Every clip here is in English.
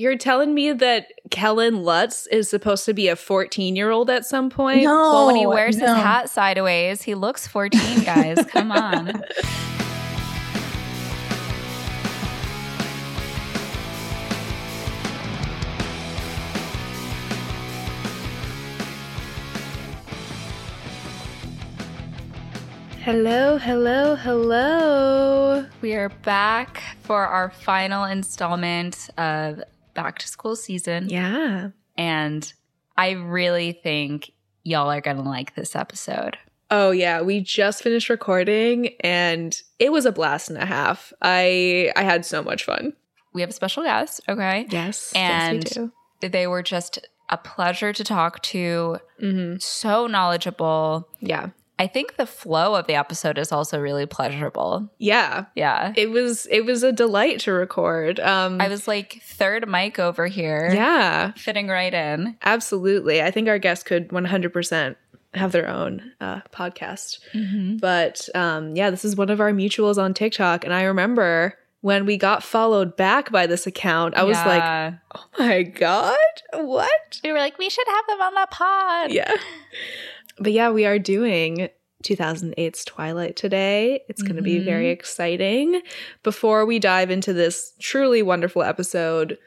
You're telling me that Kellen Lutz is supposed to be a 14 year old at some point? No, well, when he wears no. his hat sideways, he looks 14, guys. Come on. Hello, hello, hello. We are back for our final installment of back to school season. Yeah. And I really think y'all are going to like this episode. Oh yeah, we just finished recording and it was a blast and a half. I I had so much fun. We have a special guest, okay? Yes. And yes, we do. They were just a pleasure to talk to, Mm-hmm. so knowledgeable. Yeah. I think the flow of the episode is also really pleasurable. Yeah. Yeah. It was it was a delight to record. Um I was like third mic over here. Yeah. Fitting right in. Absolutely. I think our guests could 100% have their own uh, podcast. But um, yeah, this is one of our mutuals on TikTok. And I remember when we got followed back by this account, I was like, oh my God, what? we were like, we should have them on the pod. Yeah. But yeah, we are doing 2008's Twilight today. It's going to be very exciting. Before we dive into this truly wonderful episode,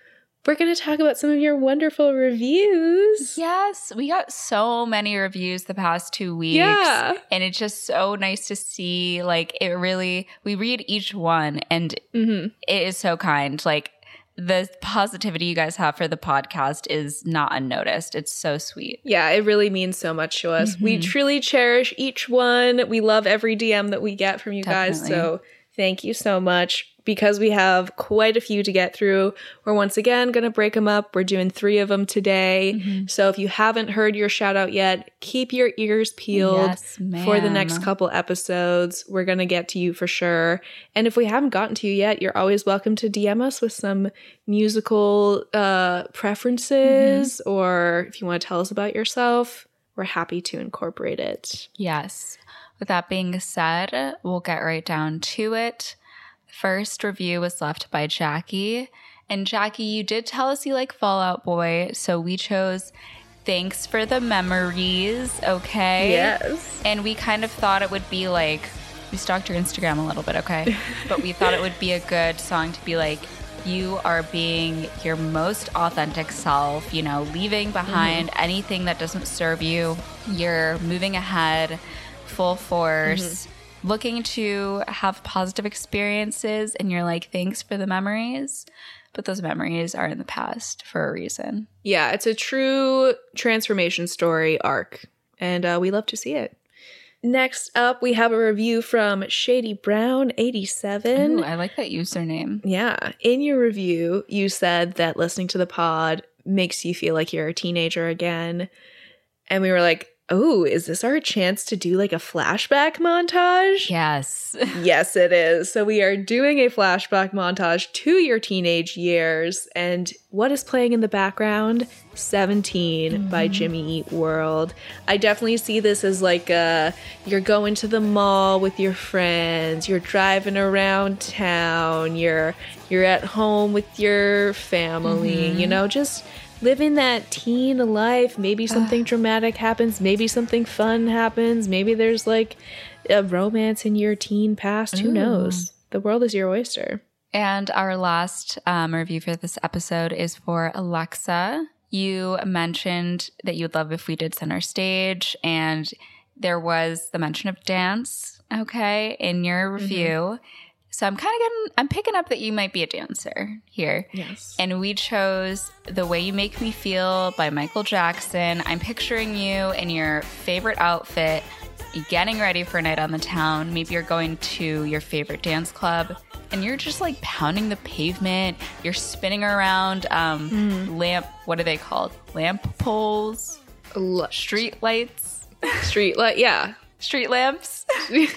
we're going to talk about some of your wonderful reviews. Yes, we got so many reviews the past two weeks. Yeah. And it's just so nice to see. Like, it really, we read each one and hmm it is so kind. Like, the positivity you guys have for the podcast is not unnoticed. It's so sweet. Yeah, it really means so much to us. We Mhm. truly cherish each one. We love every DM that we get from you guys. So thank you so much. Because we have quite a few to get through, we're once again going to break them up. We're doing three of them today. Mm-hmm. So if you haven't heard your shout out yet, keep your ears peeled Yes, for the next couple episodes. We're going to get to you for sure. And if we haven't gotten to you yet, you're always welcome to DM us with some musical uh, preferences Mm-hmm. or if you want to tell us about yourself, we're happy to incorporate it. Yes. With that being said, we'll get right down to it. First review was left by Jackie. And Jackie, you did tell us you like Fall Out Boy, so we chose Thanks for the Memories, okay? Yes. And we kind of thought it would be like, we stalked your Instagram a little bit, okay? but we thought it would be a good song to be like, you are being your most authentic self, you know, leaving behind mm-hmm. anything that doesn't serve you. You're moving ahead full force, mm-hmm. Looking to have positive experiences, and you're like, thanks for the memories. But those memories are in the past for a reason. Yeah, it's a true transformation story arc, and uh, we love to see it. Next up, we have a review from Shady Brown 87. Ooh, I like that username. Yeah. In your review, you said that listening to the pod makes you feel like you're a teenager again. And we were like, oh, is this our chance to do like a flashback montage? Yes. yes, it is. So we are doing a flashback montage to your teenage years. And what is playing in the background? 17 by Jimmy Eat World. I definitely see this as like uh you're going to the mall with your friends, you're driving around town, you're you're at home with your family, you know, just living that teen life. Maybe something dramatic happens, maybe something fun happens, maybe there's like a romance in your teen past. Who knows? The world is your oyster. And our last um, review for this episode is for Alexa. You mentioned that you'd love if we did center stage, and there was the mention of dance, okay, in your review. So I'm kind of getting, I'm picking up that you might be a dancer here. Yes. And we chose The Way You Make Me Feel by Michael Jackson. I'm picturing you in your favorite outfit, getting ready for a night on the town. Maybe you're going to your favorite dance club and you're just like pounding the pavement. You're spinning around um, lamp, what are they called? Lamp poles? Street lights? Street light. Yeah. Street lamps?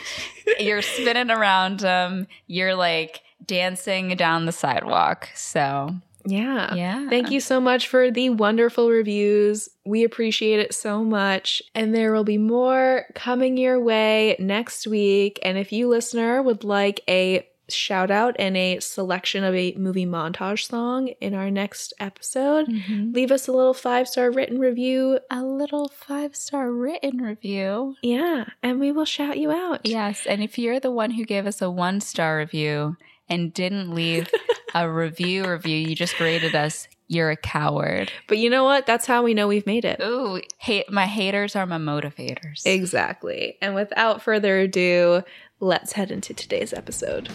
you're spinning around them. You're like dancing down the sidewalk. So Yeah. Yeah. Thank you so much for the wonderful reviews. We appreciate it so much. And there will be more coming your way next week. And if you, listener, would like a shout out and a selection of a movie montage song in our next episode. Mhm. Leave us a little five star written review. A little five star written review. Yeah, and we will shout you out. Yes. And if you're the one who gave us a one star review and didn't leave a review review, you just rated us, you're a coward. But you know what? That's how we know we've made it. Ooh, hate my haters are my motivators. Exactly. And without further ado, let's head into today's episode.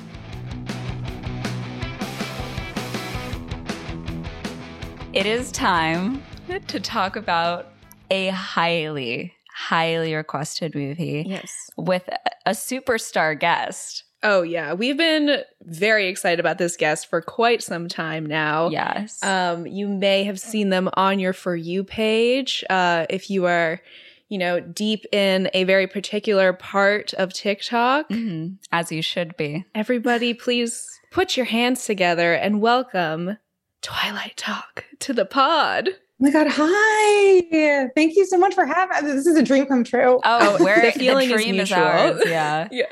It is time to talk about a highly, highly requested movie Yes. with a- superstar guest. Oh, yeah. We've been very excited about this guest for quite some time now. Yes. Um, you may have seen them on your For You page uh, if you are, you know, deep in a very particular part of TikTok. Mhm, As you should be. Everybody, please put your hands together and welcome Twilight Talk to the pod. Oh my God, hi. Thank you so much for having This is a dream come true. Oh, Oh, where the the, feeling is dream is, mutual. ours. Yeah. Yeah.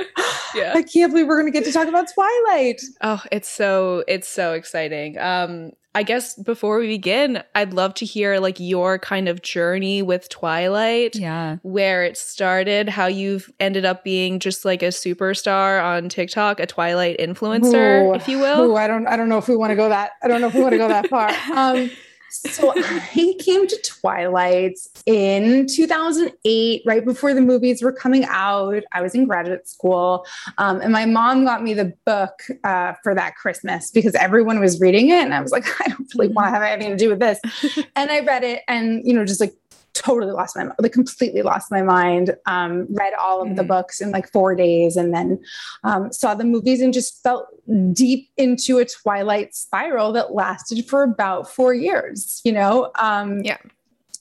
Yeah. I can't believe we're going to get to talk about Twilight. Oh, it's so it's so exciting. Um I guess before we begin, I'd love to hear like your kind of journey with Twilight. Yeah. Where it started, how you've ended up being just like a superstar on TikTok, a Twilight influencer, Ooh, if you will. ooh, I don't I don't know if we want to go that I don't know if we want to go that far. Um so I came to Twilight in 2008, right before the movies were coming out. I was in graduate school, um, and my mom got me the book uh, for that Christmas because everyone was reading it, and I was like, I don't really want to have anything to do with this. and I read it, and you know, just like totally lost my like completely lost my mind um read all of the Mhm. books in like four days and then um saw the movies and just felt deep into a twilight spiral that lasted for about four years you know um Yeah.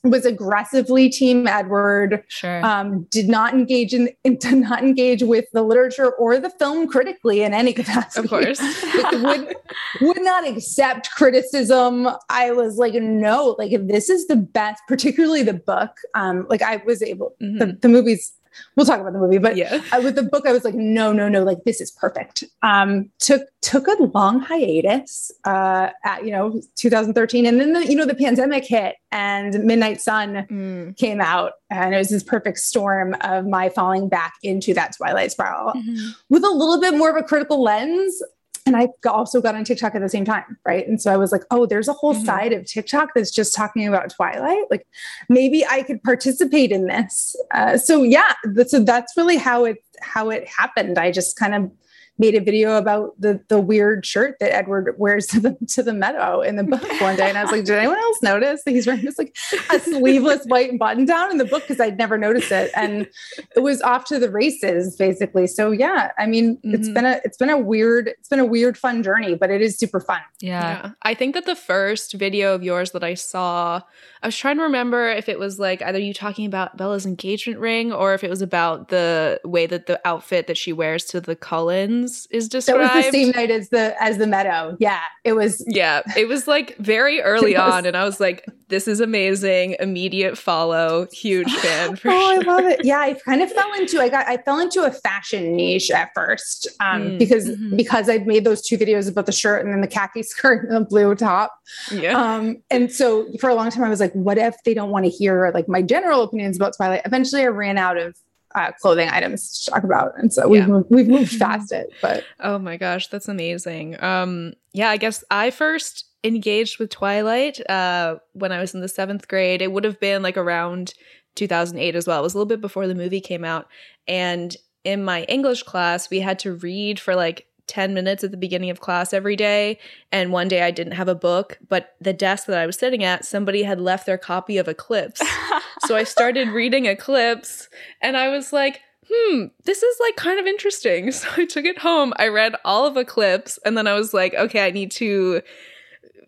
Was aggressively team edward Sure. um, did not engage in, did not engage with the literature or the film critically in any capacity Of course. Would would not accept criticism. I was like, no, like if this is the best, particularly the book, um, like I was able the, Mhm. the movies, we'll talk about the movie, but yeah. I, with the book, I was like, no, no, no, like this is perfect. Um, took took a long hiatus, uh, at you know 2013, and then the you know the pandemic hit and Midnight Sun Mm. came out, and it was this perfect storm of my falling back into that Twilight spiral Mhm. with a little bit more of a critical lens. And I also got on TikTok at the same time, right? And so I was like, oh, there's a whole Mhm. side of TikTok that's just talking about Twilight. Like maybe I could participate in this. Uh, so yeah, so that's really how it how it happened. I just kind of made a video about the the weird shirt that Edward wears to the to the meadow in the book one day, and I was like, did anyone else notice that he's wearing this like a sleeveless white button down in the book because I'd never noticed it, and it was off to the races basically. So yeah, I mean, it's Mhm. been a it's been a weird it's been a weird fun journey, but it is super fun. Yeah. Yeah. I think that the first video of yours that I saw, I was trying to remember if it was like either you talking about Bella's engagement ring or if it was about the way that the outfit that she wears to the Cullens is That described. was the same night as the as the meadow. Yeah, it was. Yeah, it was like very early was- on, and I was like, "This is amazing!" Immediate follow, huge fan for oh, I love it. Yeah, I kind of fell into I got I fell into a fashion niche at first um, Mm, because mhm. because I'd made those two videos about the shirt and then the khaki skirt and the blue top. Yeah, Um, and so for a long time I was like, what if they don't want to hear like my general opinions about Twilight? Eventually, I ran out of uh, clothing items to talk about, and so we've Yeah. moved, we've moved past it. But Oh my gosh, that's amazing. Um, yeah, I guess I first engaged with Twilight uh, when I was in the seventh grade. It would have been like around 2008 as well. It was a little bit before the movie came out. And in my English class, we had to read for like 10 minutes at the beginning of class every day. And one day I didn't have a book, but the desk that I was sitting at, somebody had left their copy of Eclipse. so I started reading Eclipse and I was like, hmm, this is like kind of interesting. So I took it home. I read all of Eclipse and then I was like, okay, I need to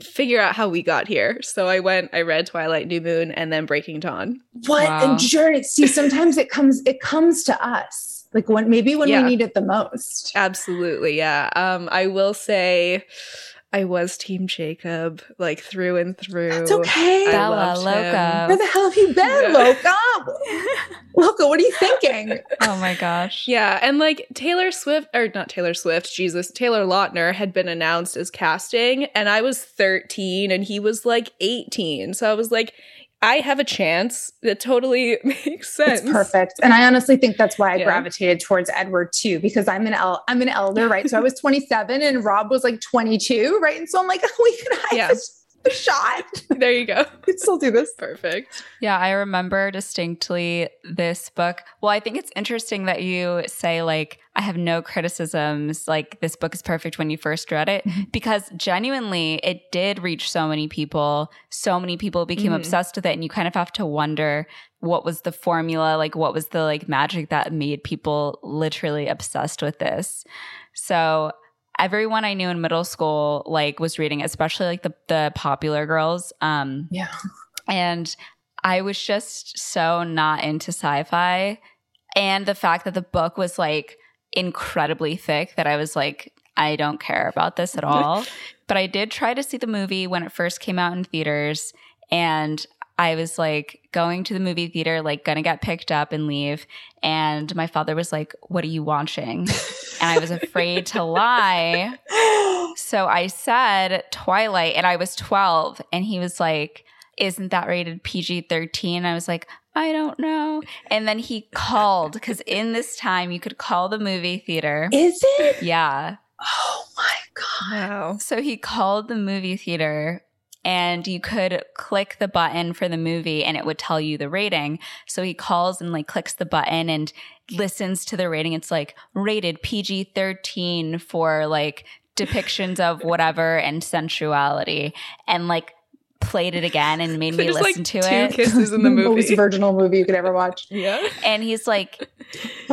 figure out how we got here. So I went, I read Twilight, New Moon, and then Breaking Dawn. what Wow. a journey! See, sometimes it comes it comes to us like when maybe when Yeah. we need it the most. Absolutely, yeah. Um, I will say I was Team Jacob, like through and through. It's okay. I Bella Loca. him. Where the hell have you been, Yeah. Loca? Loca, what are you thinking? oh my gosh. Yeah, and like Taylor Swift, or not Taylor Swift, Jesus, Taylor Lautner had been announced as casting, and I was 13 and he was like 18. So I was like, I have a chance. That totally makes sense. It's perfect. And I honestly think that's why I Yeah. gravitated towards Edward too, because I'm an el- I'm an elder, right? So I was 27 and Rob was like 22, right? And so I'm like, we could have Yeah. a, a shot. There you go. We still do this. Perfect. Yeah, I remember distinctly this book. Well, I think it's interesting that you say, like, I have no criticisms, like, this book is perfect when you first read it, because genuinely it did reach so many people. So many people became Mhm. obsessed with it. And you kind of have to wonder what was the formula, like, what was the like magic that made people literally obsessed with this. So, everyone I knew in middle school like was reading, especially like the the popular girls. Um Yeah. and I was just so not into sci fi. And the fact that the book was like incredibly thick that I was like, I don't care about this at all. but I did try to see the movie when it first came out in theaters. And I was like going to the movie theater, like gonna get picked up and leave. And my father was like, What are you watching? and I was afraid to lie. So I said Twilight and I was 12 and he was like, Isn't that rated PG 13? I was like, I don't know. And then he called because in this time you could call the movie theater. Is it? Yeah. Oh my God. Wow. So he called the movie theater and you could click the button for the movie and it would tell you the rating. So he calls and like clicks the button and listens to the rating. It's like rated PG 13 for like depictions of whatever and sensuality and like played it again and made me listen like to two it. kisses in the movie. most virginal movie you could ever watch. yeah. And he's like,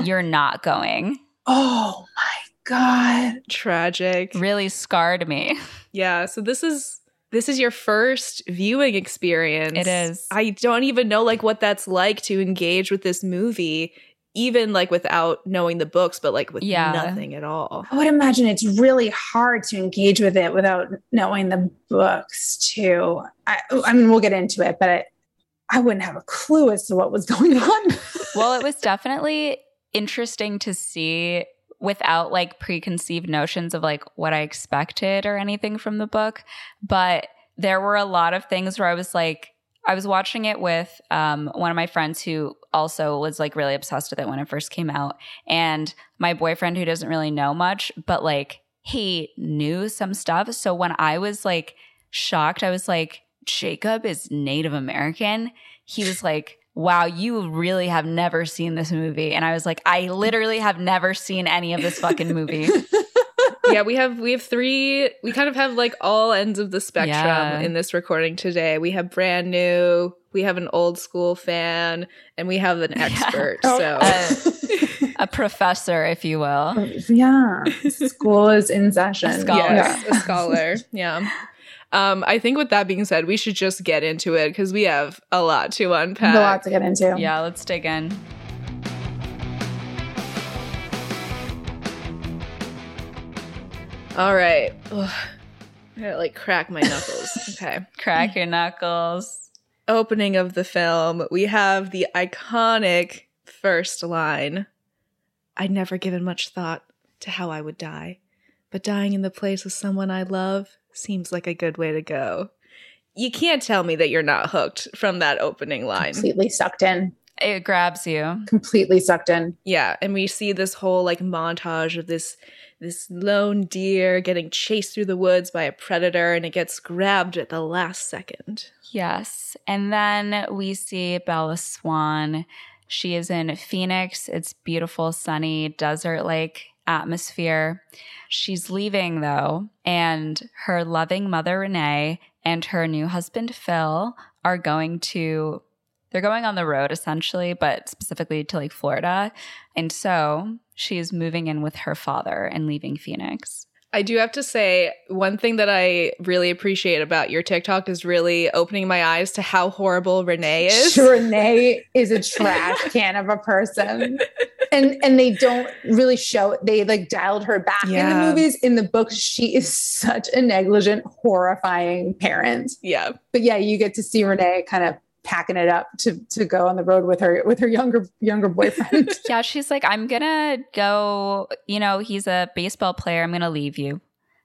You're not going. Oh my God. Tragic. Really scarred me. Yeah. So this is this is your first viewing experience. It is. I don't even know like what that's like to engage with this movie, even like without knowing the books, but like with Yeah. nothing at all. I would imagine it's really hard to engage with it without knowing the books too. I, I mean, we'll get into it, but I, I wouldn't have a clue as to what was going on. well, it was definitely interesting to see without like preconceived notions of like what I expected or anything from the book. But there were a lot of things where I was like, I was watching it with um, one of my friends who also was like really obsessed with it when it first came out. And my boyfriend, who doesn't really know much, but like he knew some stuff. So when I was like shocked, I was like, Jacob is Native American. He was like, wow, you really have never seen this movie. And I was like, I literally have never seen any of this fucking movie. yeah, we have we have three we kind of have like all ends of the spectrum Yeah. in this recording today. We have brand new, we have an old school fan, and we have an expert. Oh, So uh, a professor, if you will. yeah, school is in session. A scholar. Yes, a scholar. Yeah. Um, I think with that being said, we should just get into it because we have a lot to unpack. A lot to get into. Yeah, let's dig in. All right. Ugh. I gotta like crack my knuckles. okay. Crack your knuckles. Opening of the film, we have the iconic first line. I'd never given much thought to how I would die, but dying in the place of someone I love seems like a good way to go. You can't tell me that you're not hooked from that opening line. Completely sucked in. It grabs you. Completely sucked in. Yeah, and we see this whole like montage of this this lone deer getting chased through the woods by a predator and it gets grabbed at the last second. Yes. And then we see Bella Swan. She is in Phoenix. It's beautiful, sunny, desert like atmosphere. She's leaving though, and her loving mother, Renee, and her new husband, Phil, are going to. They're going on the road essentially, but specifically to like Florida. And so she is moving in with her father and leaving Phoenix. I do have to say, one thing that I really appreciate about your TikTok is really opening my eyes to how horrible Renee is. Renee is a trash can of a person. and and they don't really show it. They like dialed her back in the movies. In the books, she is such a negligent, horrifying parent. Yeah. But yeah, you get to see Renee kind of packing it up to to go on the road with her with her younger younger boyfriend. Yeah, she's like, I'm gonna go, you know, he's a baseball player. I'm gonna leave you.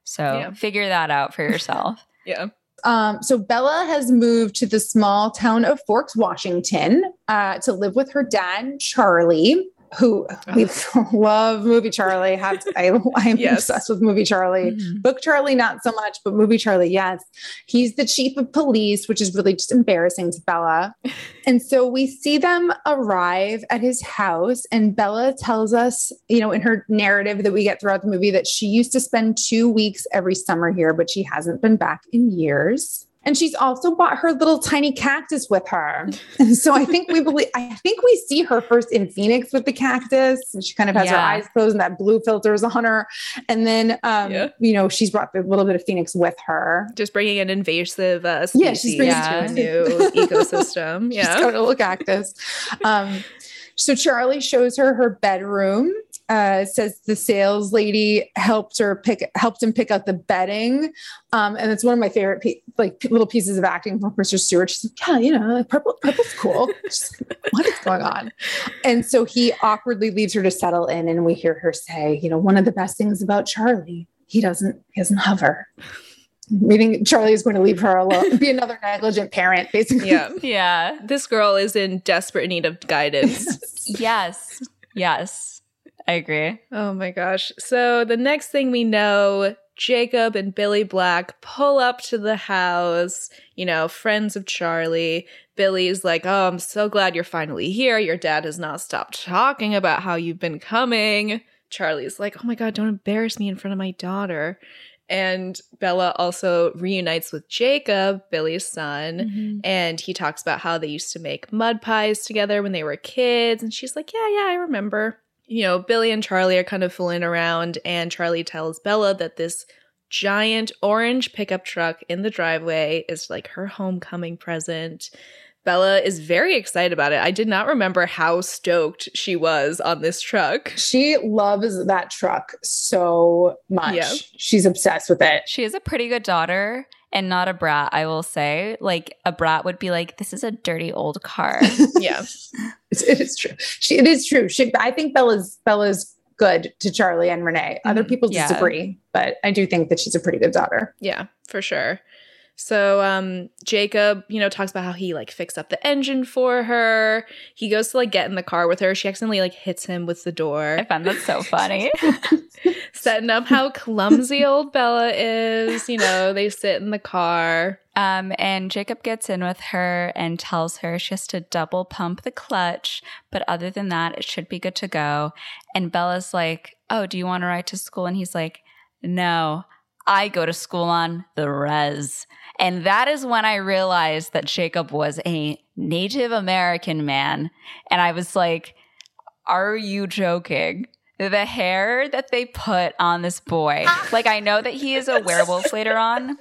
So Yeah. figure that out for yourself. Yeah. Um, so Bella has moved to the small town of Forks, Washington, uh, to live with her dad, Charlie, who we love movie Charlie. Have to, I, I'm Yes. obsessed with movie Charlie. Mhm. Book Charlie, not so much, but movie Charlie, yes. He's the chief of police, which is really just embarrassing to Bella. and so we see them arrive at his house, and Bella tells us, you know, in her narrative that we get throughout the movie, that she used to spend two weeks every summer here, but she hasn't been back in years. And she's also bought her little tiny cactus with her. And so I think we believe, I think we see her first in Phoenix with the cactus. And she kind of has her eyes closed and that blue filter is on her. And then, um, Yeah. you know, she's brought a little bit of Phoenix with her. Just bringing an invasive uh, Yeah, species she's bringing to a new ecosystem. She's Yeah. got a little cactus. Um, so Charlie shows her her bedroom. Uh, says the sales lady helped her pick helped him pick out the bedding, um, and it's one of my favorite pe- like little pieces of acting from Kristen Stewart. She's like, yeah, you know, like, purple purple's cool. She's like, what is going on? And so he awkwardly leaves her to settle in, and we hear her say, you know, one of the best things about Charlie, he doesn't he doesn't hover. Meaning Charlie is going to leave her alone, be another negligent parent, basically. Yeah. Yeah. This girl is in desperate need of guidance. Yes. Yes. I agree. Oh my gosh. So the next thing we know, Jacob and Billy Black pull up to the house, you know, friends of Charlie. Billy's like, Oh, I'm so glad you're finally here. Your dad has not stopped talking about how you've been coming. Charlie's like, Oh my God, don't embarrass me in front of my daughter. And Bella also reunites with Jacob, Billy's son, mm-hmm. and he talks about how they used to make mud pies together when they were kids. And she's like, Yeah, yeah, I remember. You know, Billy and Charlie are kind of fooling around, and Charlie tells Bella that this giant orange pickup truck in the driveway is like her homecoming present. Bella is very excited about it. I did not remember how stoked she was on this truck. She loves that truck so much. Yeah. She's obsessed with it. She is a pretty good daughter and not a brat, I will say. Like a brat would be like, this is a dirty old car. Yeah. It's, it is true. She, it is true. She, I think Bella's Bella's good to Charlie and Renee. Other Mhm. people Yeah. disagree, but I do think that she's a pretty good daughter. Yeah, for sure. So um Jacob, you know, talks about how he like fixed up the engine for her. He goes to like get in the car with her. She accidentally like hits him with the door. I found that so funny. setting up how clumsy old Bella is. You know, they sit in the car. Um, and Jacob gets in with her and tells her she has to double pump the clutch, but other than that, it should be good to go. And Bella's like, Oh, do you want to ride to school? And he's like, No, I go to school on the res. And that is when I realized that Jacob was a Native American man. And I was like, Are you joking? The hair that they put on this boy. Like, I know that he is a werewolf later on,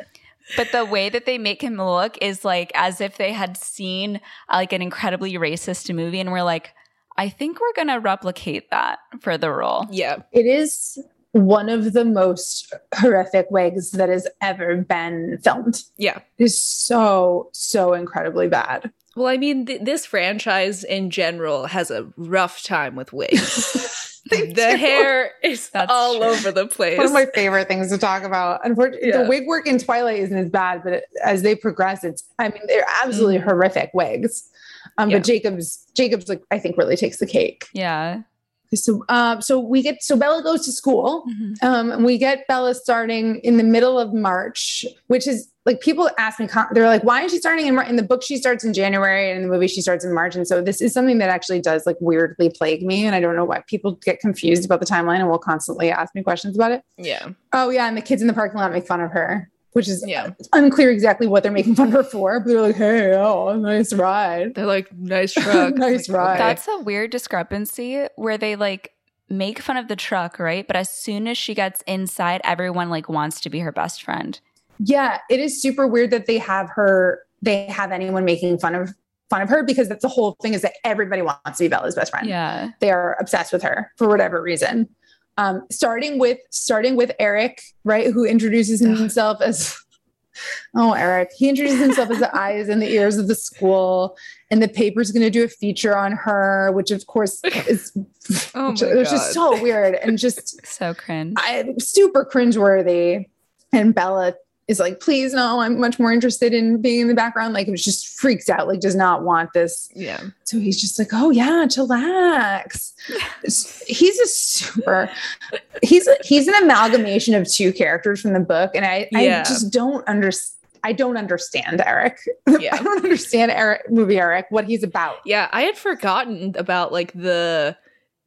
but the way that they make him look is like as if they had seen uh, like an incredibly racist movie and we're like, I think we're gonna replicate that for the role. Yeah. It is one of the most horrific wigs that has ever been filmed. Yeah. It is so, so incredibly bad. Well, I mean, th- this franchise in general has a rough time with wigs. The do. hair is That's all true. over the place. One of my favorite things to talk about. Unfortunately, Yeah. the wig work in Twilight isn't as bad, but as they progress, it's I mean they're absolutely Mhm. horrific wigs. Um, Yeah. But Jacob's Jacob's like I think really takes the cake. Yeah. So um, so we get so Bella goes to school. Um, and we get Bella starting in the middle of March, which is like people ask me, they're like, why is she starting in March? In the book, she starts in January, and in the movie, she starts in March. And so this is something that actually does like weirdly plague me. And I don't know why people get confused about the timeline and will constantly ask me questions about it. yeah. Oh, yeah. And the kids in the parking lot make fun of her, which is Yeah. unclear exactly what they're making fun of her for. But they're like, hey, oh, nice ride. They're like, nice truck. Nice Like, ride. That's a weird discrepancy where they like make fun of the truck, right? But as soon as she gets inside, everyone like wants to be her best friend. Yeah, it is super weird that they have her, they have anyone making fun of fun of her because that's the whole thing is that everybody wants to be Bella's best friend. Yeah. They are obsessed with her for whatever reason. Um, starting with starting with Eric, right, who introduces himself as oh Eric. He introduces himself as the eyes and the ears of the school, and the paper's going to do a feature on her, which of course is Oh my which- God. just so weird and just So cringe. I, super cringeworthy. And Bella is like, please no, I'm much more interested in being in the background. Like, it was just freaks out, like, does not want this. Yeah. So he's just like, oh yeah, chillax. he's a super, he's a, he's an amalgamation of two characters from the book, and I Yeah. I just don't understand. I don't understand Eric. Yeah. I don't understand Eric movie Eric what he's about. Yeah, I had forgotten about like the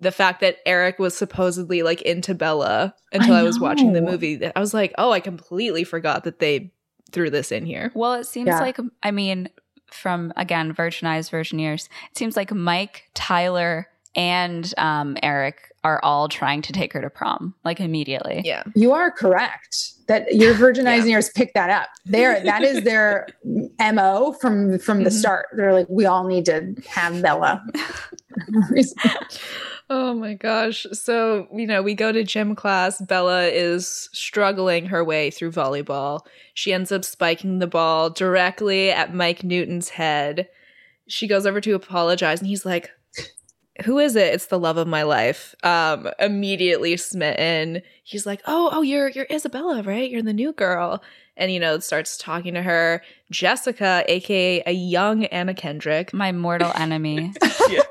the fact that Eric was supposedly like into Bella until I I, was watching the know. movie. I was like, "Oh, I completely forgot that they threw this in here." Well, it seems Yeah. like I mean, from again, virgin eyes, virgin ears. It seems like Mike, Tyler, and um, Eric are all trying to take her to prom, like immediately. Yeah. You are correct that your virginizing ears pick that up. There, that is their mo from from the Mhm. start. They're like, we all need to have Bella. Oh my gosh. So, you know, we go to gym class. Bella is struggling her way through volleyball. She ends up spiking the ball directly at Mike Newton's head. She goes over to apologize and he's like, "Who is it? It's the love of my life." Um immediately smitten. He's like, "Oh, oh, you're you're Isabella, right? You're the new girl." And you know, starts talking to her. Jessica, aka a young Anna Kendrick, My mortal enemy. yeah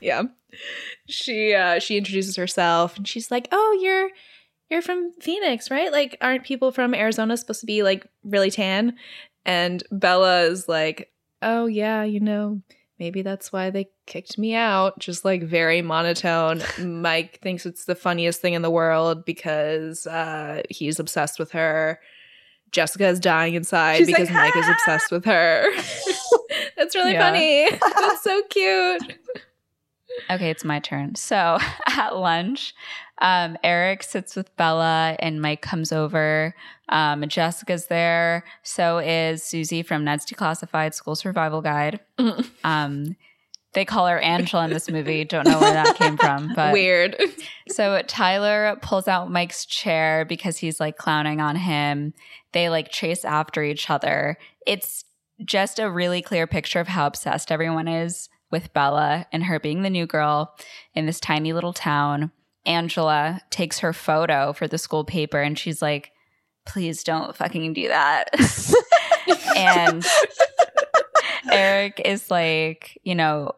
she uh she introduces herself and she's like oh you're you're from phoenix right? Like aren't people from arizona supposed to be like really tan? And bella is like oh yeah you know maybe that's why they kicked me out. Just like very monotone. Mike thinks it's the funniest thing in the world because uh he's obsessed with her. Jessica is dying inside She's because like, mike is obsessed with her. That's really Yeah. funny. That's so cute Okay, it's my turn. So at lunch, um, Eric sits with Bella and Mike comes over. Um, Jessica's there. So is Susie from Ned's Declassified School Survival Guide. Um, they call her Angela in this movie. Don't know where that came from, but Weird. so Tyler pulls out Mike's chair because he's like clowning on him. They like chase after each other. It's just a really clear picture of how obsessed everyone is with Bella and her being the new girl in this tiny little town. Angela takes her photo for the school paper and she's like, please don't fucking do that. and Eric is like, you know,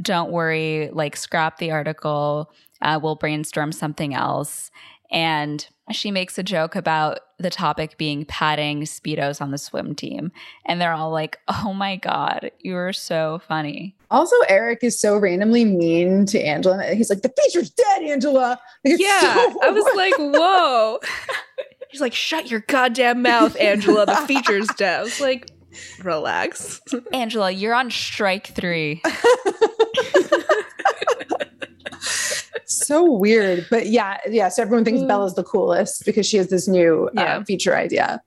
don't worry, like, scrap the article. Uh, we'll brainstorm something else. And she makes a joke about the topic being padding Speedos on the swim team. And they're all like, oh my God, you're so funny. Also, Eric is so randomly mean to Angela. He's like, the feature's dead, Angela. Like, Yeah. so- I was like, whoa. He's like, shut your goddamn mouth, Angela. The feature's dead. I was like, relax. Angela, you're on strike three. so weird. But yeah, yeah. So everyone thinks Mm. Bella's the coolest because she has this new Yeah. uh, feature idea.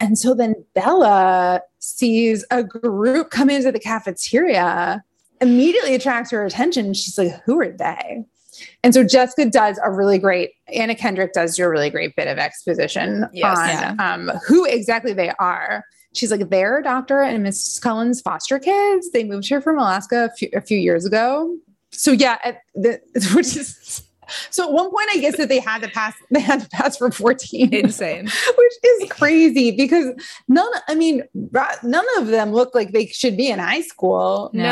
And so then Bella sees a group come into the cafeteria, immediately attracts her attention. She's like, who are they? And so Jessica does a really great, Anna Kendrick does do a really great bit of exposition Yes. on Yeah. um, who exactly they are. She's like, they're Dr. and Mrs. Cullen's foster kids. They moved here from Alaska a few, a few years ago. So yeah, at the, which is so at one point I guess that they had to pass they had to pass for 14, Insane. which is crazy because none I mean none of them look like they should be in high school. No.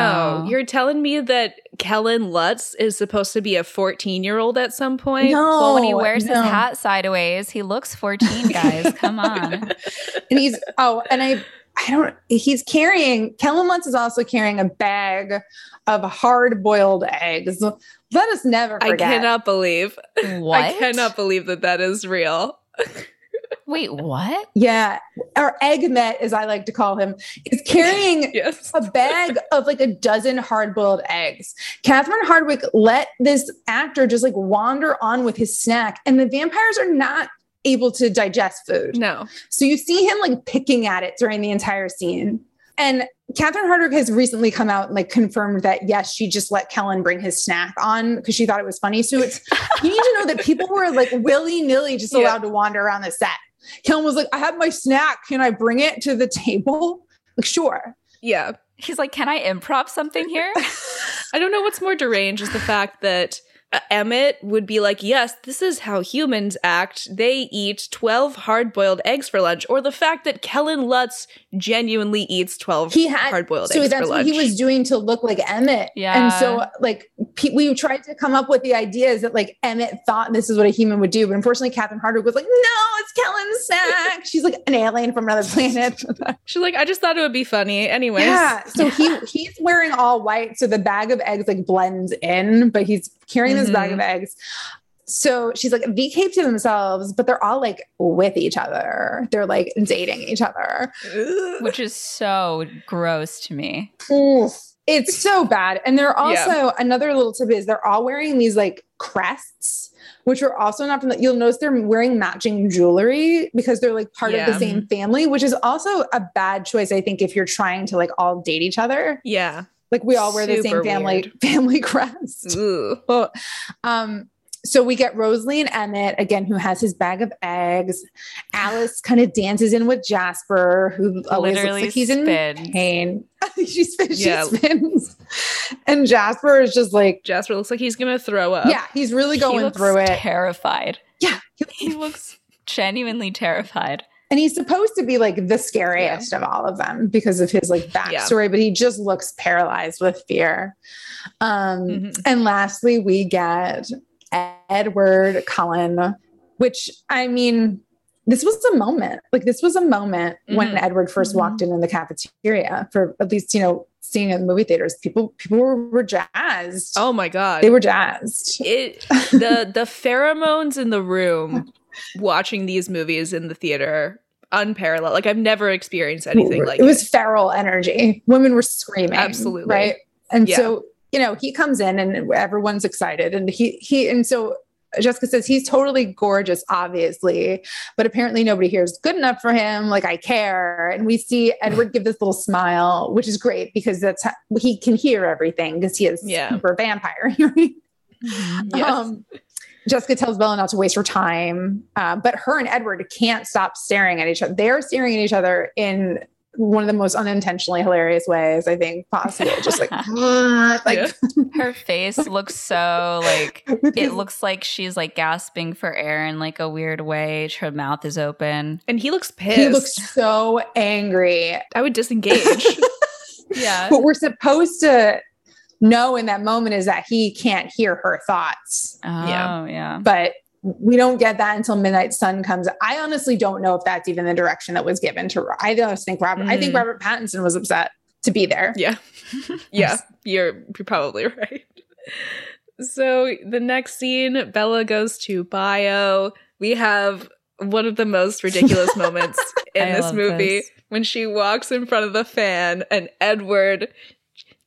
No. You're telling me that Kellen Lutz is supposed to be a 14 year old at some point? No, Well, when he wears no. his hat sideways, he looks 14, guys. Come on. and he's oh, and I I don't he's carrying Kellen Lutz is also carrying a bag of hard boiled eggs. Let us never forget. I cannot believe. What? I cannot believe that that is real. Wait, what? yeah, or Eggmet, as I like to call him, is carrying Yes. a bag of like a dozen hard boiled eggs. Catherine Hardwicke let this actor just like wander on with his snack, and the vampires are not able to digest food. No. So you see him like picking at it during the entire scene. And Catherine Hardwicke has recently come out and like confirmed that yes, she just let Kellen bring his snack on because she thought it was funny. So it's you need to know that people were like willy nilly just Yeah. allowed to wander around the set. Kellen was like, "I have my snack. Can I bring it to the table?" Like, sure. Yeah. He's like, "Can I improv something here?" I don't know what's more deranged is the fact that Uh, Emmett would be like, yes, this is how humans act. They eat 12 hard boiled eggs for lunch. Or the fact that Kellen Lutz genuinely eats 12 He had hard boiled so eggs that's for what lunch. he was doing to look like Emmett. Yeah. And so like pe- we tried to come up with the ideas that like Emmett thought this is what a human would do, but unfortunately Catherine Hardwicke was like, "No, it's Kellen's snack." She's like an alien from another planet. She's like, I just thought it would be funny. Anyways. Yeah. So he he's wearing all white, so the bag of eggs like blends in, but he's carrying this bag of mm-hmm. eggs. So she's like, they keep to themselves, but they're all like with each other. They're like dating each other. Which is so gross to me. It's so bad. And they're also Yeah. another little tip is they're all wearing these like crests, which are also not from the you'll notice they're wearing matching jewelry because they're like part of the same family, which is also a bad choice, I think, if you're trying to like all date each other. Yeah. Like we all wear the same family weird. family crest. Um, so we get Rosalie and Emmett again, who has his bag of eggs. Alice kind of dances in with Jasper, who always Literally looks like he's in pain. she spins, she Yeah. spins, and Jasper is just like, Jasper looks like he's going to throw up. yeah, he's really he going looks through it. terrified. Yeah, He looks genuinely terrified. And he's supposed to be like the scariest of all of them because of his like Yeah. backstory, but he just looks paralyzed with fear. Um, Mhm. And lastly, we get Edward Cullen, which I mean, this was a moment. Like this was a moment when Mhm. Edward 1st Mhm. walked in in the cafeteria. For at least you know, seeing it in the movie theaters, people people were, were jazzed. Oh my God. they were jazzed. it the the pheromones in the room watching these movies in the theater unparalleled like i've never experienced anything like it It was feral energy. Women were screaming. Absolutely. right. And Yeah. so you know, he comes in and everyone's excited, and he he and so. Jessica says he's totally gorgeous, obviously, but apparently nobody here is good enough for him. Like, I care. And we see Edward give this little smile, which is great because that's how he can hear everything because he is Yeah. super vampire. Yes. Um, Jessica tells Bella not to waste her time, uh, but her and Edward can't stop staring at each other. They're staring at each other in one of the most unintentionally hilarious ways I think possible. Just like, like Her face looks so like it looks like she's like gasping for air in like a weird way. Her mouth is open. and he looks pissed he looks so angry. i would disengage Yeah. but we're supposed to know in that moment is that he can't hear her thoughts, Oh Yeah. yeah. but we don't get that until Midnight Sun comes. I honestly don't know if that's even the direction that was given to. I just think Robert. I think Mm. Robert Pattinson was upset to be there. yeah yeah you're you're probably right so the next scene bella goes to bio we have one of the most ridiculous moments in I this movie this. when she walks in front of the fan and edward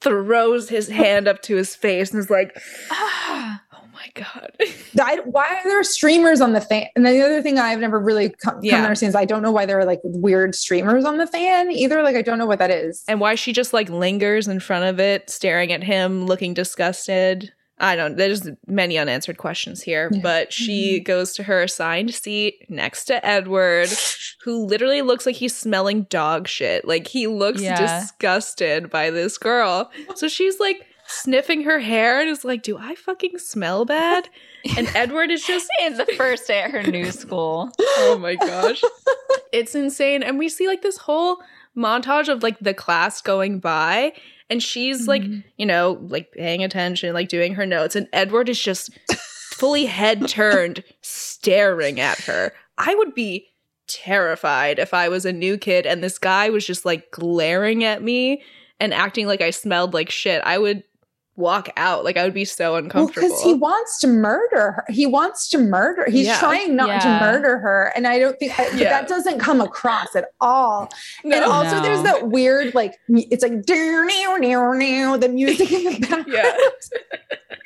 throws his hand up to his face and is like Ah. oh my god I, why are there streamers on the fan? And then the other thing I've never really come, come Yeah. to understand is I don't know why there are like weird streamers on the fan either. Like I don't know what that is. and why she just like lingers in front of it staring at him looking disgusted i don't there's many unanswered questions here Yeah. but she mm-hmm. goes to her assigned seat next to edward who literally looks like he's smelling dog shit. Like he looks Yeah. disgusted by this girl. So she's like sniffing her hair and is like do i fucking smell bad? And edward is just in the first day at her new school. oh my gosh. It's insane. And we see like this whole montage of like the class going by and she's like Mhm. you know like paying attention like doing her notes and edward is just fully head turned staring at her i would be terrified if i was a new kid and this guy was just like glaring at me and acting like i smelled like shit i would walk out like i would be so uncomfortable because he wants to murder her. He wants to murder. He's Yeah. trying not Yeah. to murder her, and I don't think I, Yeah. that doesn't come across at all. No. And also, No. there's that weird like it's like the music in the background. Yeah.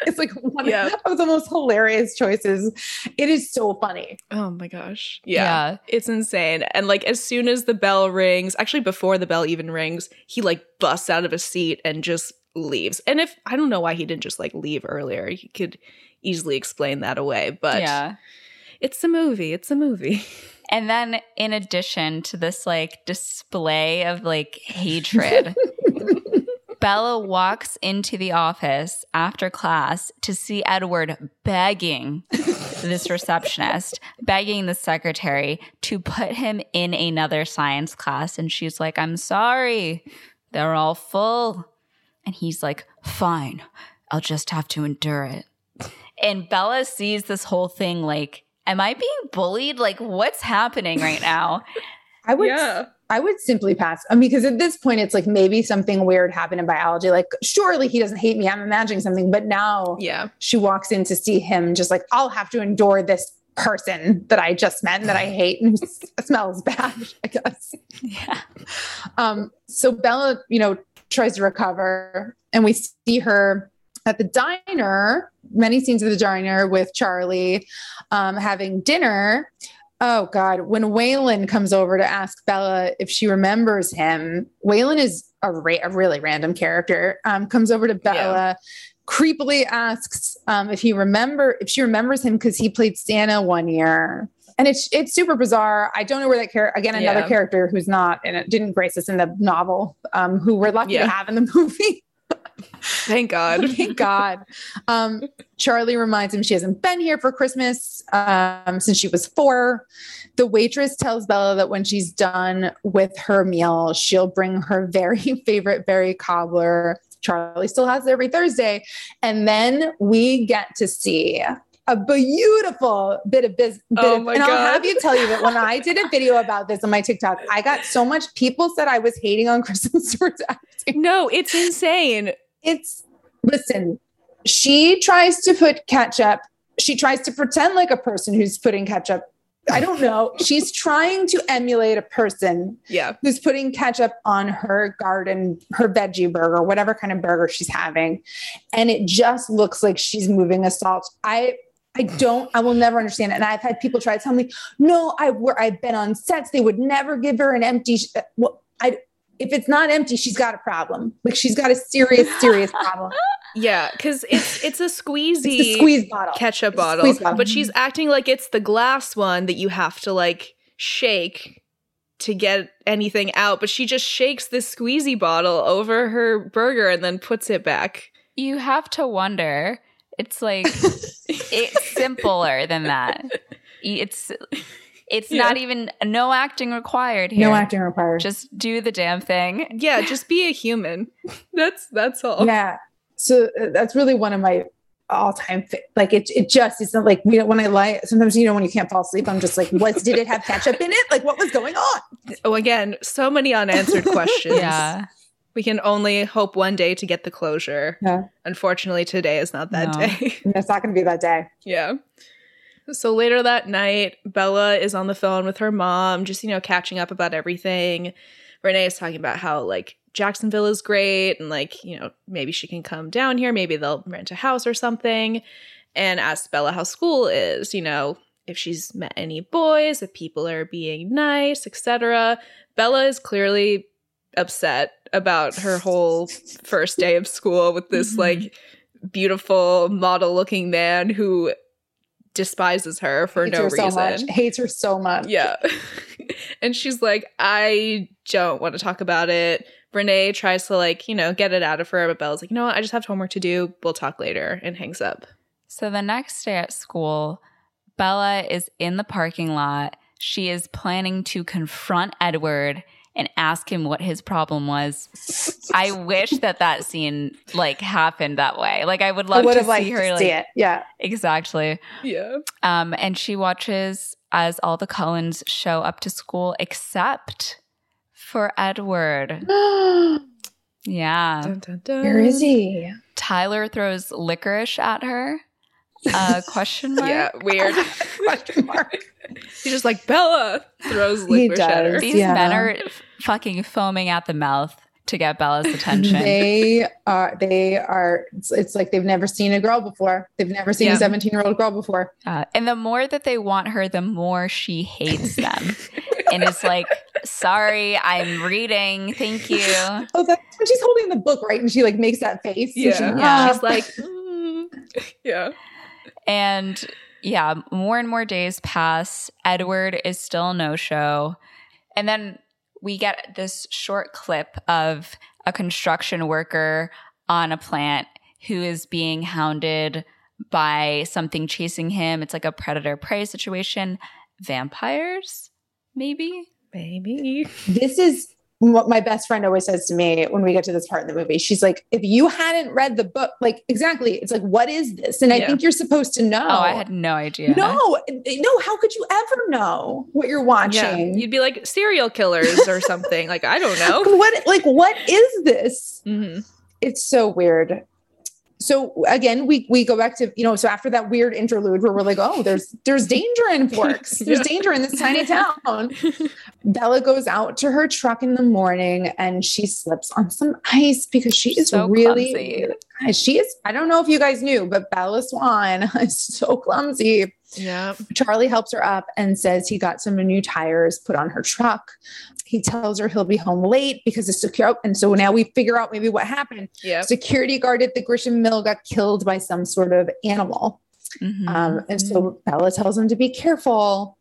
It's like one Yeah. of the most hilarious choices. It is so funny. Oh my gosh. Yeah. Yeah. It's insane. And like as soon as the bell rings, actually before the bell even rings, he like busts out of his seat and just leaves. And if I don't know why he didn't just like leave earlier. He could easily explain that away, but yeah. it's a movie. It's a movie. And then in addition to this like display of like hatred, Bella walks into the office after class to see Edward begging this receptionist, begging the secretary to put him in another science class. And she's like, I'm sorry, they're all full. And he's like, fine, I'll just have to endure it. And Bella sees this whole thing like, am I being bullied? Like, what's happening right now? I would Yeah. I would simply pass. I mean, because at this point, it's like maybe something weird happened in biology. Like, surely he doesn't hate me. I'm imagining something. But now Yeah. she walks in to see him, just like, I'll have to endure this person that I just met and that I hate and smells bad, I guess. Yeah. Um, so Bella, you know, tries to recover, and we see her at the diner, many scenes of the diner with Charlie um, having dinner. Oh God, when Waylon comes over to ask Bella if she remembers him, Waylon is a, ra- a really random character. Um, comes over to Bella, creepily asks um, if he remember if she remembers him because he played Santa one year. And it's it's super bizarre. I don't know where that character again another Yeah. character who's not and it didn't grace us in the novel, um, who we're lucky Yeah. to have in the movie. Thank God. Thank God. Um, Charlie reminds him she hasn't been here for Christmas um, since she was four. The waitress tells Bella that when she's done with her meal, she'll bring her very favorite berry cobbler. Charlie still has it every Thursday. And then we get to see a beautiful bit of business. Oh my and I'll have you tell you that when I did a video about this on my TikTok, I got so much people said I was hating on Kristen Stewart's acting No, it's insane. it's listen she tries to put ketchup she tries to pretend like a person who's putting ketchup i don't know she's trying to emulate a person Yeah. who's putting ketchup on her garden her veggie burger whatever kind of burger she's having and it just looks like she's moving a salt i I don't, I will never understand it. And I've had people try to tell me, no, I've, I've been on sets. They would never give her an empty, sh- uh, well, I, if it's not empty, she's got a problem. Like she's got a serious, serious problem. Yeah, because it's it's a squeezy It's squeeze bottle. ketchup It's bottle, squeeze bottle. but mm-hmm. she's acting like it's the glass one that you have to like shake to get anything out. But she just shakes this squeezy bottle over her burger and then puts it back. You have to wonder. It's like it's simpler than that. It's it's Yeah. not even no acting required here. No acting required. Just do the damn thing. Yeah, just be a human. That's that's all. yeah. So uh, that's really one of my all-time fa- like it. It just it's not like we don't when I lie. Sometimes you know when you can't fall asleep, I'm just like, what did it have ketchup in it? Like what was going on? Oh, again, so many unanswered questions. Yeah. We can only hope one day to get the closure. Yeah. Unfortunately, today is not that No. day. It's not going to be that day. Yeah. So later that night, Bella is on the phone with her mom, just, you know, catching up about everything. Renee is talking about how, like, Jacksonville is great and, like, you know, maybe she can come down here. Maybe they'll rent a house or something. And asks Bella how school is, you know, if she's met any boys, if people are being nice, etc. Bella is clearly upset about her whole first day of school with this, Mhm. like, beautiful model looking man who despises her for Hates no her so reason. much. Hates her so much. Yeah. and she's like, I don't want to talk about it. Renee tries to like, you know, get it out of her, but Bella's like, you know what? I just have homework to do. We'll talk later and hangs up. So the next day at school, Bella is in the parking lot. She is planning to confront Edward and ask him what his problem was. I wish that that scene like happened that way. Like I would I love would to have liked see to her like see it. Yeah. exactly. Yeah. Um, and she watches as all the Cullens show up to school except for Edward. Yeah. Dun, dun, dun. Where is he? Tyler throws licorice at her. Uh, question mark. Yeah, weird. Question mark. He's just like, Bella throws He licorice at her. These Yeah. men are f- fucking foaming at the mouth to get Bella's attention. They are, they are, it's, it's like they've never seen a girl before. They've never seen Yeah. a 17 year old girl before. Uh, and the more that they want her, the more she hates them. and it's like, sorry, I'm reading. Thank you. Oh, that's when she's holding the book, right? And she like makes that face. So Yeah. she- Yeah. She's like, mm. yeah. And yeah, more and more days pass. Edward is still no show. And then we get this short clip of a construction worker on a plant who is being hounded by something chasing him. It's like a predator prey situation. Vampires, maybe? Maybe. this is what my best friend always says to me when we get to this part in the movie. She's like, if you hadn't read the book, like exactly, it's like, what is this? And I Yeah. think you're supposed to know. Oh, I had no idea. no, no. How could you ever know what you're Yeah. watching? You'd be like serial killers or something. like, I don't know. What, like, what is this? hmm It's so weird. So again, we we go back to you know. So after that weird interlude where we're like, oh, there's there's danger in Forks. There's Yeah. danger in this tiny town. Bella goes out to her truck in the morning and she slips on some ice because she is So really clumsy. She is. I don't know if you guys knew, but Bella Swan is so clumsy. Yeah. Charlie helps her up and says he got some new tires put on her truck. He tells her he'll be home late because it's secure. And so now we figure out maybe what happened. Yeah. Security guard at the Grisham Mill got killed by some sort of animal. Mhm. Um, and so Bella tells him to be careful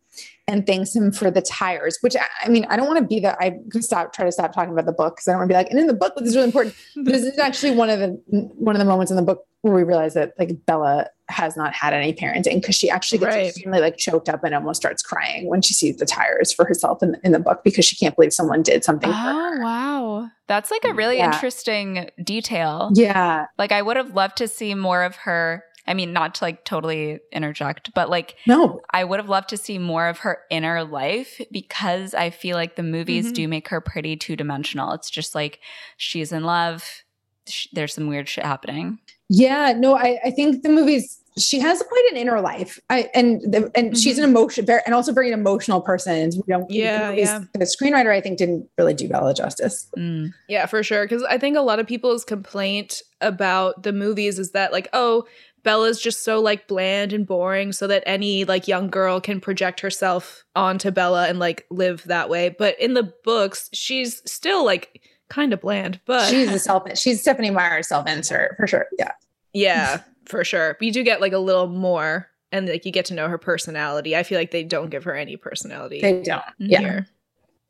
and thanks him for the tires, which I, mean, I don't want to be that. I stop, try to stop talking about the book because I don't want to be like, and in the book, this is really important. But this is actually one of the one of the moments in the book where we realize that like Bella has not had any parenting because she actually gets Right. extremely like choked up and almost starts crying when she sees the tires for herself in, in the book because she can't believe someone did something for Oh, wow. That's like a really Yeah. interesting detail. Yeah. Like, I would have loved to see more of her. I mean, not to like totally interject, but like, No. I would have loved to see more of her inner life because I feel like the movies Mhm. do make her pretty two dimensional. It's just like she's in love, sh- there's some weird shit happening. Yeah, no, I, I think the movies she has quite an inner life. I and the, and she's an emotion very and also very an emotional person. And we don't Yeah, the, movies- yeah. the screenwriter I think didn't really do Bella justice. Mm. Yeah, for sure. Because I think a lot of people's complaint about the movies is that, like, oh, Bella's just so like bland and boring, so that any like young girl can project herself onto Bella and like live that way. But in the books, she's still like kind of bland. But she's a self she's Stephenie Meyer self insert for sure. Yeah. yeah, for sure. But you do get like a little more, and like you get to know her personality. I feel like they don't give her any personality. They don't. Yeah. here.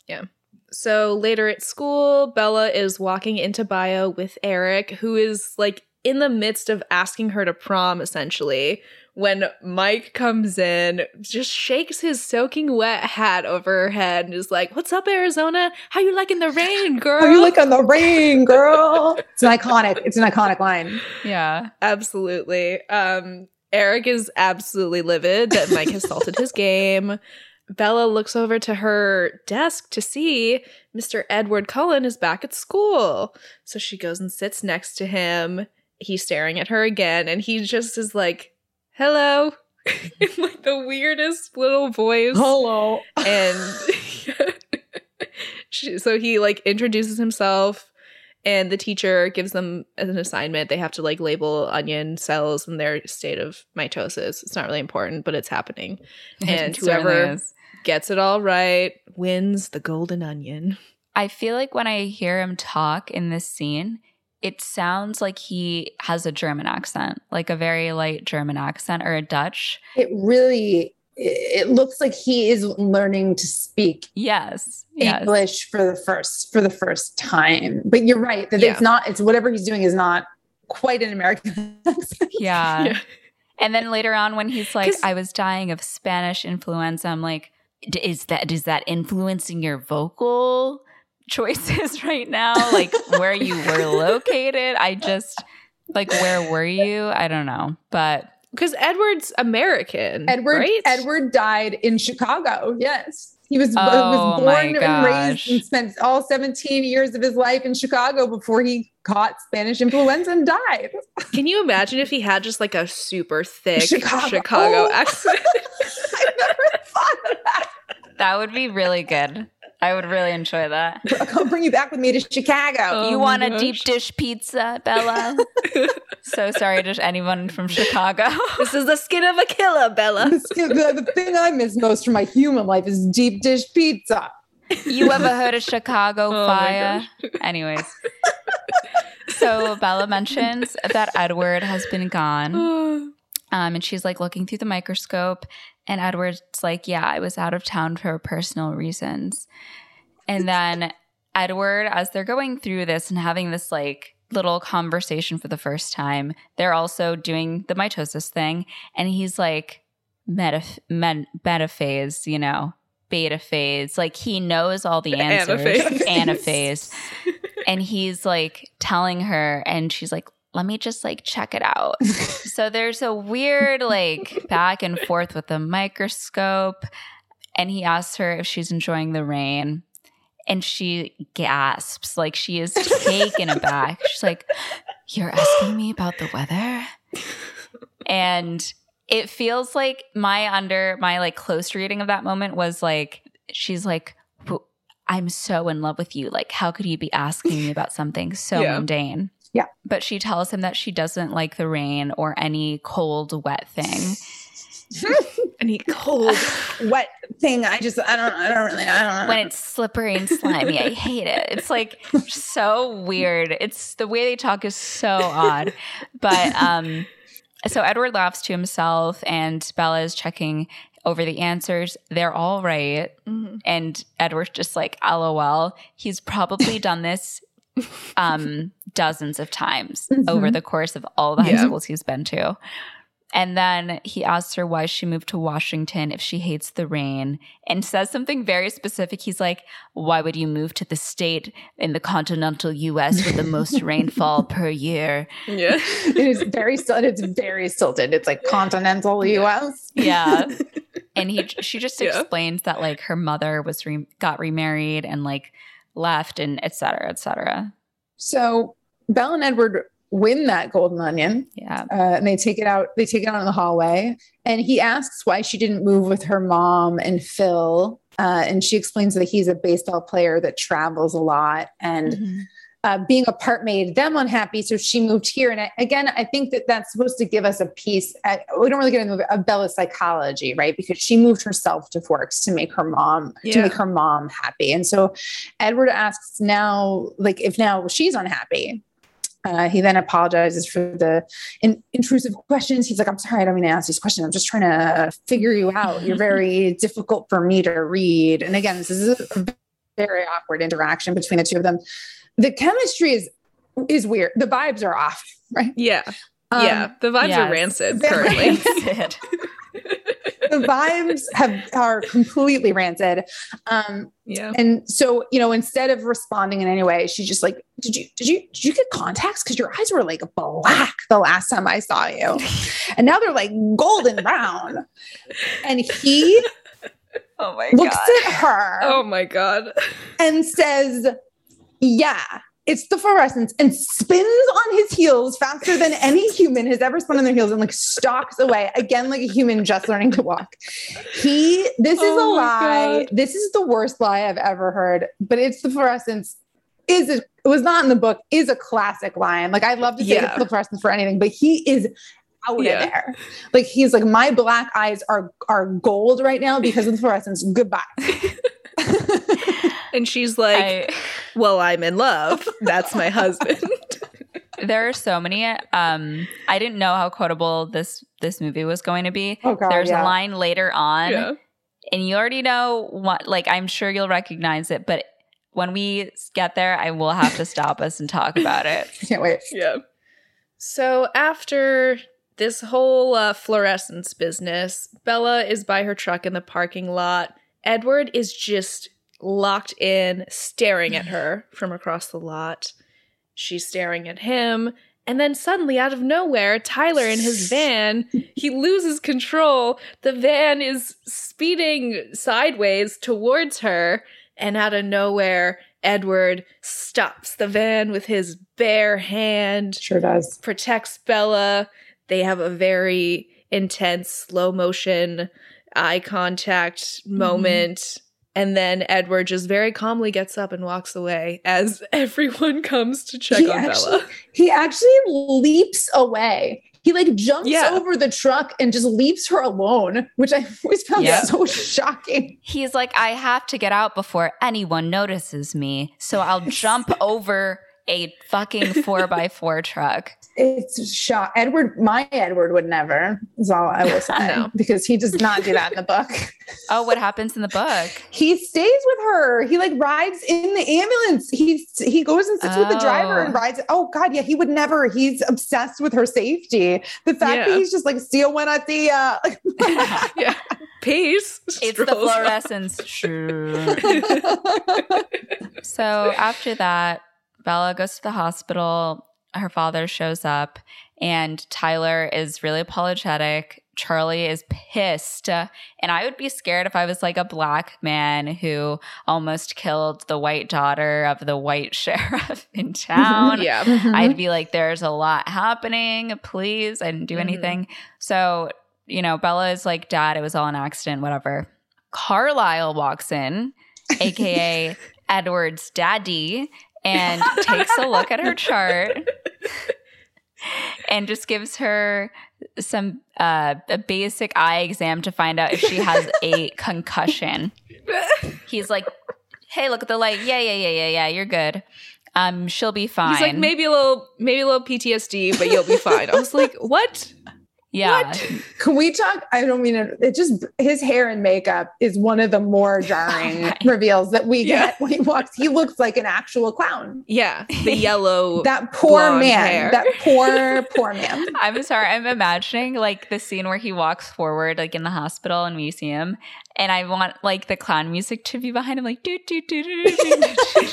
Yeah. So later at school, Bella is walking into bio with Eric, who is like in the midst of asking her to prom, essentially. When Mike comes in, just shakes his soaking wet hat over her head and is like, What's up, Arizona? How you liking the rain, girl? How you like on the rain, girl? it's an iconic, it's an iconic line. Yeah. Absolutely. Um, Eric is absolutely livid that Mike has salted his game. Bella looks over to her desk to see Mr. Edward Cullen is back at school. So she goes and sits next to him. He's staring at her again, and he just is like, hello. in like the weirdest little voice. Hello. and she, so he like introduces himself and the teacher gives them an assignment. They have to like label onion cells in their state of mitosis. It's not really important but it's happening. And whoever- gets it all right wins the golden onion. I feel like when I hear him talk in this scene, it sounds like he has a German accent, like a very light German accent or a Dutch. It really it looks like he is learning to speak Yes. Yes. English for the first for the first time. But you're right that Yeah. it's not. It's whatever he's doing is not quite an American accent. Yeah. Yeah. And then later on, when he's like I was dying of Spanish influenza, I'm like, "D- is that is that influencing your vocal choices right now? Like where you were located? I just like where were you? I don't know. But because edward's american Edward right Edward died in Chicago. Yes. He was, Oh, was my born and raised and spent all 17 years of his life in Chicago before he caught Spanish influenza and died. can you imagine if he had just like a super thick Chicago. chicago, Oh. accent I never thought of that. that would be really good. I would really enjoy that. I'll come bring you back with me to Chicago. Oh you my want a deep dish pizza, Bella? so sorry to anyone from Chicago. This is the skin of a killer, Bella. the, the thing I miss most from my human life is deep dish pizza. you ever heard of Chicago Oh fire? Anyways. So Bella mentions that Edward has been gone. Um, and she's like looking through the microscope, and Edward's like, Yeah, I was out of town for personal reasons. And then Edward, as they're going through this and having this like little conversation for the first time, they're also doing the mitosis thing. And he's like, metaph- men- metaphase, you know, beta phase. Like he knows all the answers. Anaphase. Anaphase. and he's like telling her, and she's like, let me just like check it out. so there's a weird like back and forth with the microscope. And he asks her if she's enjoying the rain. And she gasps, like she is taken aback. She's like, You're asking me about the weather? And it feels like my under my like close reading of that moment was like, she's like, I'm so in love with you. Like, how could you be asking me about something so Yeah. mundane? Yeah. But she tells him that she doesn't like the rain or any cold, wet thing. any cold. Wet thing. I just, I don't, I don't really, I don't know. when it's slippery and slimy. I hate it. It's like so weird. It's the way they talk is so odd. But um so Edward laughs to himself and Bella is checking over the answers. They're all right. Mhm. And Edward's just like, LOL. He's probably done this um dozens of times Mhm. over the course of all the high Yeah. schools he's been to. And then he asks her why she moved to Washington if she hates the rain and says something very specific. He's like, Why would you move to the state in the continental US with the most rainfall per year? Yeah. it is very, sil- it's very silted. It's like continental U.S. Yeah. and he she just Yeah. explains that like her mother was re- got remarried and like left and et cetera, et cetera. So Belle and Edward win that golden onion. Yeah. uh, and they take it out they take it out in the hallway and he asks why she didn't move with her mom and phil uh, and she explains that he's a baseball player that travels a lot and Mhm. Uh, being apart made them unhappy so she moved here and I, again i think that that's supposed to give us a piece at, we don't really get into of bella's psychology right because she moved herself to forks to make her mom to make her mom happy and so edward asks now like if now she's unhappy uh, he then apologizes for the in, intrusive questions. He's like, I'm sorry, I don't mean to ask these questions. I'm just trying to figure you out. You're very difficult for me to read. And again, this is a very awkward interaction between the two of them. The chemistry is is weird. The vibes are off, right? Yeah. Um, yeah. The vibes yes. are rancid They're currently. Rancid. The vibes have are completely rancid. Um, yeah. and so, you know, instead of responding in any way, she's just like, "Did you did you did you get contacts? Because your eyes were like black the last time I saw you, and now they're like golden brown." And he oh my looks god. at her Oh my god. and says, "Yeah." It's the fluorescence and spins on his heels faster than any human has ever spun on their heels and like stalks away again like a human just learning to walk. He, this is Oh a lie. God. This is the worst lie I've ever heard, but it's the fluorescence is a, it was not in the book is a classic line. Like I love to say Yeah. it's the fluorescence for anything, but he is out Yeah. of there. Like he's like my black eyes are are gold right now because of the fluorescence. Goodbye. And she's like, I- Well, I'm in love. That's my husband. there are so many um i didn't know how quotable this this movie was going to be Oh god. there's yeah. a line later on yeah. and you already know what like i'm sure you'll recognize it but when we get there i will have to stop us and talk about it I can't wait. Yeah. So after this whole uh, fluorescence business, Bella is by her truck in the parking lot. Edward is just locked in, staring at her from across the lot. She's staring at him. And then suddenly, out of nowhere, Tyler in his van, he loses control. The van is speeding sideways towards her. And out of nowhere, Edward stops the van with his bare hand, Sure does. protects Bella. They have a very intense slow motion eye contact mm-hmm. moment. And then Edward just very calmly gets up and walks away as everyone comes to check He on actually- Bella. He actually leaps away. He like jumps Yeah. over the truck and just leaves her alone, which I always found Yeah. so shocking. He's like, I have to get out before anyone notices me. So I'll jump over a fucking four by four truck. It's shock. Edward, my Edward would never, is all I will say. No. Because he does not do that in the book. Oh, what happens in the book? He stays with her. He like rides in the ambulance. He he goes and sits with the driver Oh. and rides. Oh God, yeah, he would never. He's obsessed with her safety. The fact Yeah. that he's just like, see you when I see ya. yeah. Peace. It's the fluorescence. Sure. So after that, Bella goes to the hospital. Her father shows up, and Tyler is really apologetic. Charlie is pissed. And I would be scared if I was like a black man who almost killed the white daughter of the white sheriff in town. Yeah. I'd be like, there's a lot happening. Please. I didn't do Mhm. anything. So, you know, Bella is like, Dad, it was all an accident, whatever. Carlisle walks in, AKA Edward's daddy, and takes a look at her chart and just gives her some uh, a basic eye exam to find out if she has a concussion. He's like, "Hey, look at the light. Yeah, yeah, yeah, yeah, yeah. You're good. Um, she'll be fine." He's like maybe a little maybe a little PTSD, but you'll be fine. I was like, what? Yeah. What? Can we talk? I don't mean it. It just his hair and makeup is one of the more jarring reveals that we Yeah. get when he walks. He looks like an actual clown. Yeah, the yellow. That poor man. hair. That poor poor man. I'm sorry. I'm imagining like the scene where he walks forward, like in the hospital and we see him, and I want like the clown music to be behind him, like do do do do do. do, do.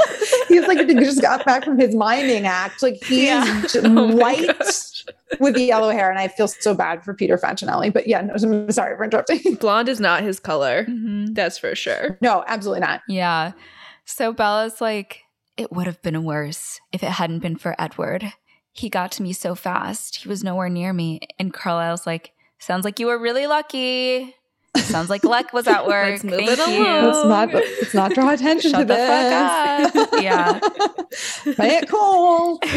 He's like he just got back from his miming act. Like he Yeah. is j- Oh my white gosh. with the yellow hair, and I feel so bad for Peter Facinelli. But yeah, no, I'm sorry for interrupting. Blonde is not his color. Mhm. That's for sure. No, absolutely not. Yeah. So Bella's like, it would have been worse if it hadn't been for Edward. He got to me so fast. He was nowhere near me. And Carlisle's like, sounds like you were really lucky. Sounds like luck was at work. Let's move Thank it you. along. Let's not let's not draw attention Shut to the fuck this. up. Yeah. Play it cool.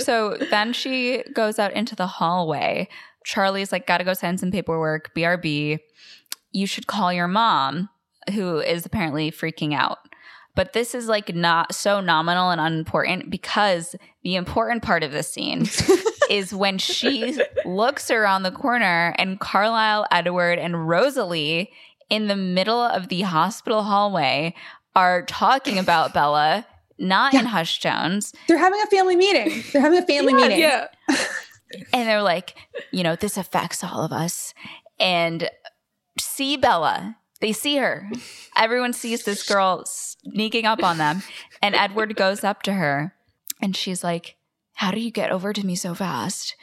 So then she goes out into the hallway. Charlie's like, gotta go sign some paperwork. BRB. You should call your mom, who is apparently freaking out. But this is like not so nominal and unimportant because the important part of this scene is when she looks around the corner and Carlisle, Edward, and Rosalie in the middle of the hospital hallway are talking about Bella, not in Yeah. hushed tones. They're having a family meeting. They're having a family meeting. yeah. and they're like, you know, this affects all of us. And see Bella. They see her. Everyone sees this girl sneaking up on them. And Edward goes up to her and she's like, How do you get over to me so fast?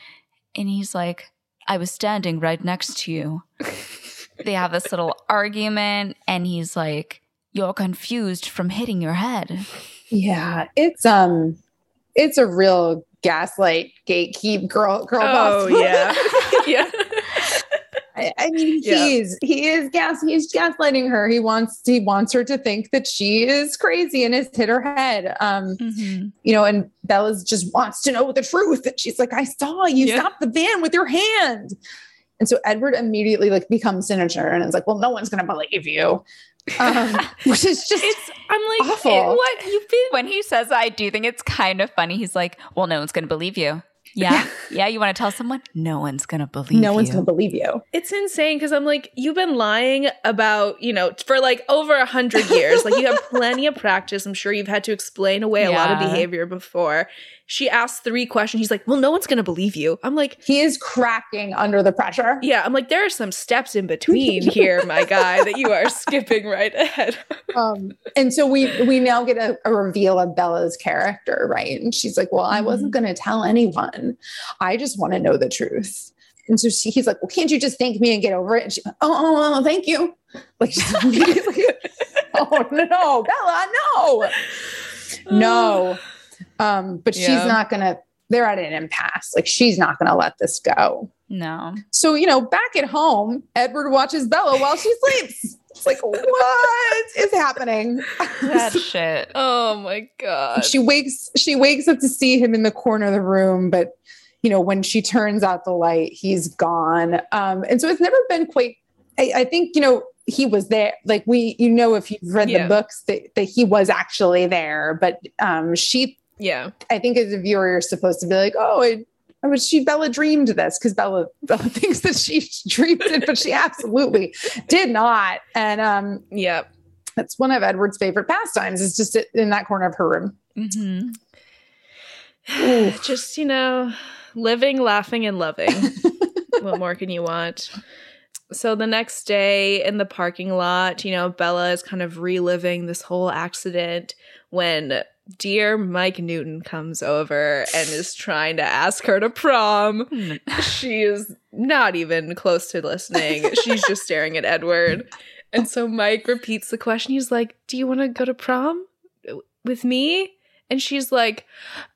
And he's like, I was standing right next to you. they have this little argument and he's like, You're confused from hitting your head. Yeah, it's um, it's a real gaslight gatekeep girl girl boss. Oh boss. yeah. yeah. I, I mean, Yeah. he's he is gas he's gaslighting her. He wants he wants her to think that she is crazy and has hit her head. Um, you know, and Bella's just wants to know the truth. And she's like, I saw you Yeah. stop the van with your hand. And so Edward immediately like becomes sinister and is like, Well, no one's gonna believe you. Um, which is just It's I'm like Awful. eh, what you've been when he says that, I do think it's kind of funny. He's like, "Well, no one's going to believe you." Yeah, yeah. You want to tell someone? No one's going to believe. no one's gonna believe you. it's insane because I'm like, you've been lying about, you know, for like over a hundred years. like you have plenty of practice. I'm sure you've had to explain away a lot of behavior before. She asked three questions. He's like, Well, no one's gonna believe you. I'm like, He is cracking under the pressure. yeah, I'm like, there are some steps in between here, my guy, that you are skipping right ahead. um, and so we we now get a, a reveal of Bella's character, right? And she's like, "Well, I wasn't going to tell anyone. I just want to know the truth." And so she, he's like, "Well, can't you just thank me and get over it?" And she, "Oh, oh, oh thank you." Like "Oh no, Bella, no, no." Um, but she's not going to. They're at an impasse. Like she's not going to let this go. No. So, you know, back at home, Edward watches Bella while she sleeps. It's like, what is happening? That shit. Oh my god. she wakes she wakes up to see him in the corner of the room but you know when she turns out the light he's gone um and so it's never been quite i, I think you know he was there like we you know if you've read Yeah. the books that, that he was actually there but um she yeah. i think as a viewer you're supposed to be like oh it, I was she Bella dreamed this because Bella Bella thinks that she dreamed it, but she absolutely did not. And um, Yeah. that's one of Edward's favorite pastimes is just in that corner of her room. hmm Just, you know, living, laughing, and loving. what more can you want? So the next day in the parking lot, you know, Bella is kind of reliving this whole accident when dear Mike Newton comes over and is trying to ask her to prom. She is not even close to listening. She's just staring at Edward. And so Mike repeats the question. He's like, Do you want to go to prom with me? And she's like,